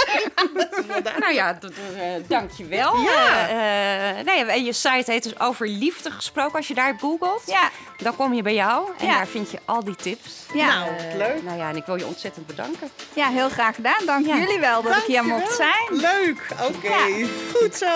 *laughs* nou ja, eh, dankjewel. Ja. Eh, eh, nee, en je site heet dus Over Liefde gesproken. Als je daar googelt, Ja, dan kom je bij jou. En Ja. daar vind je al die tips. ja. Nou, wat leuk. Nou ja, en ik wil je ontzettend bedanken. ja, heel graag gedaan. Dank Ja. jullie wel dat ik hier mocht zijn. Leuk, oké. Ja. Goed zo.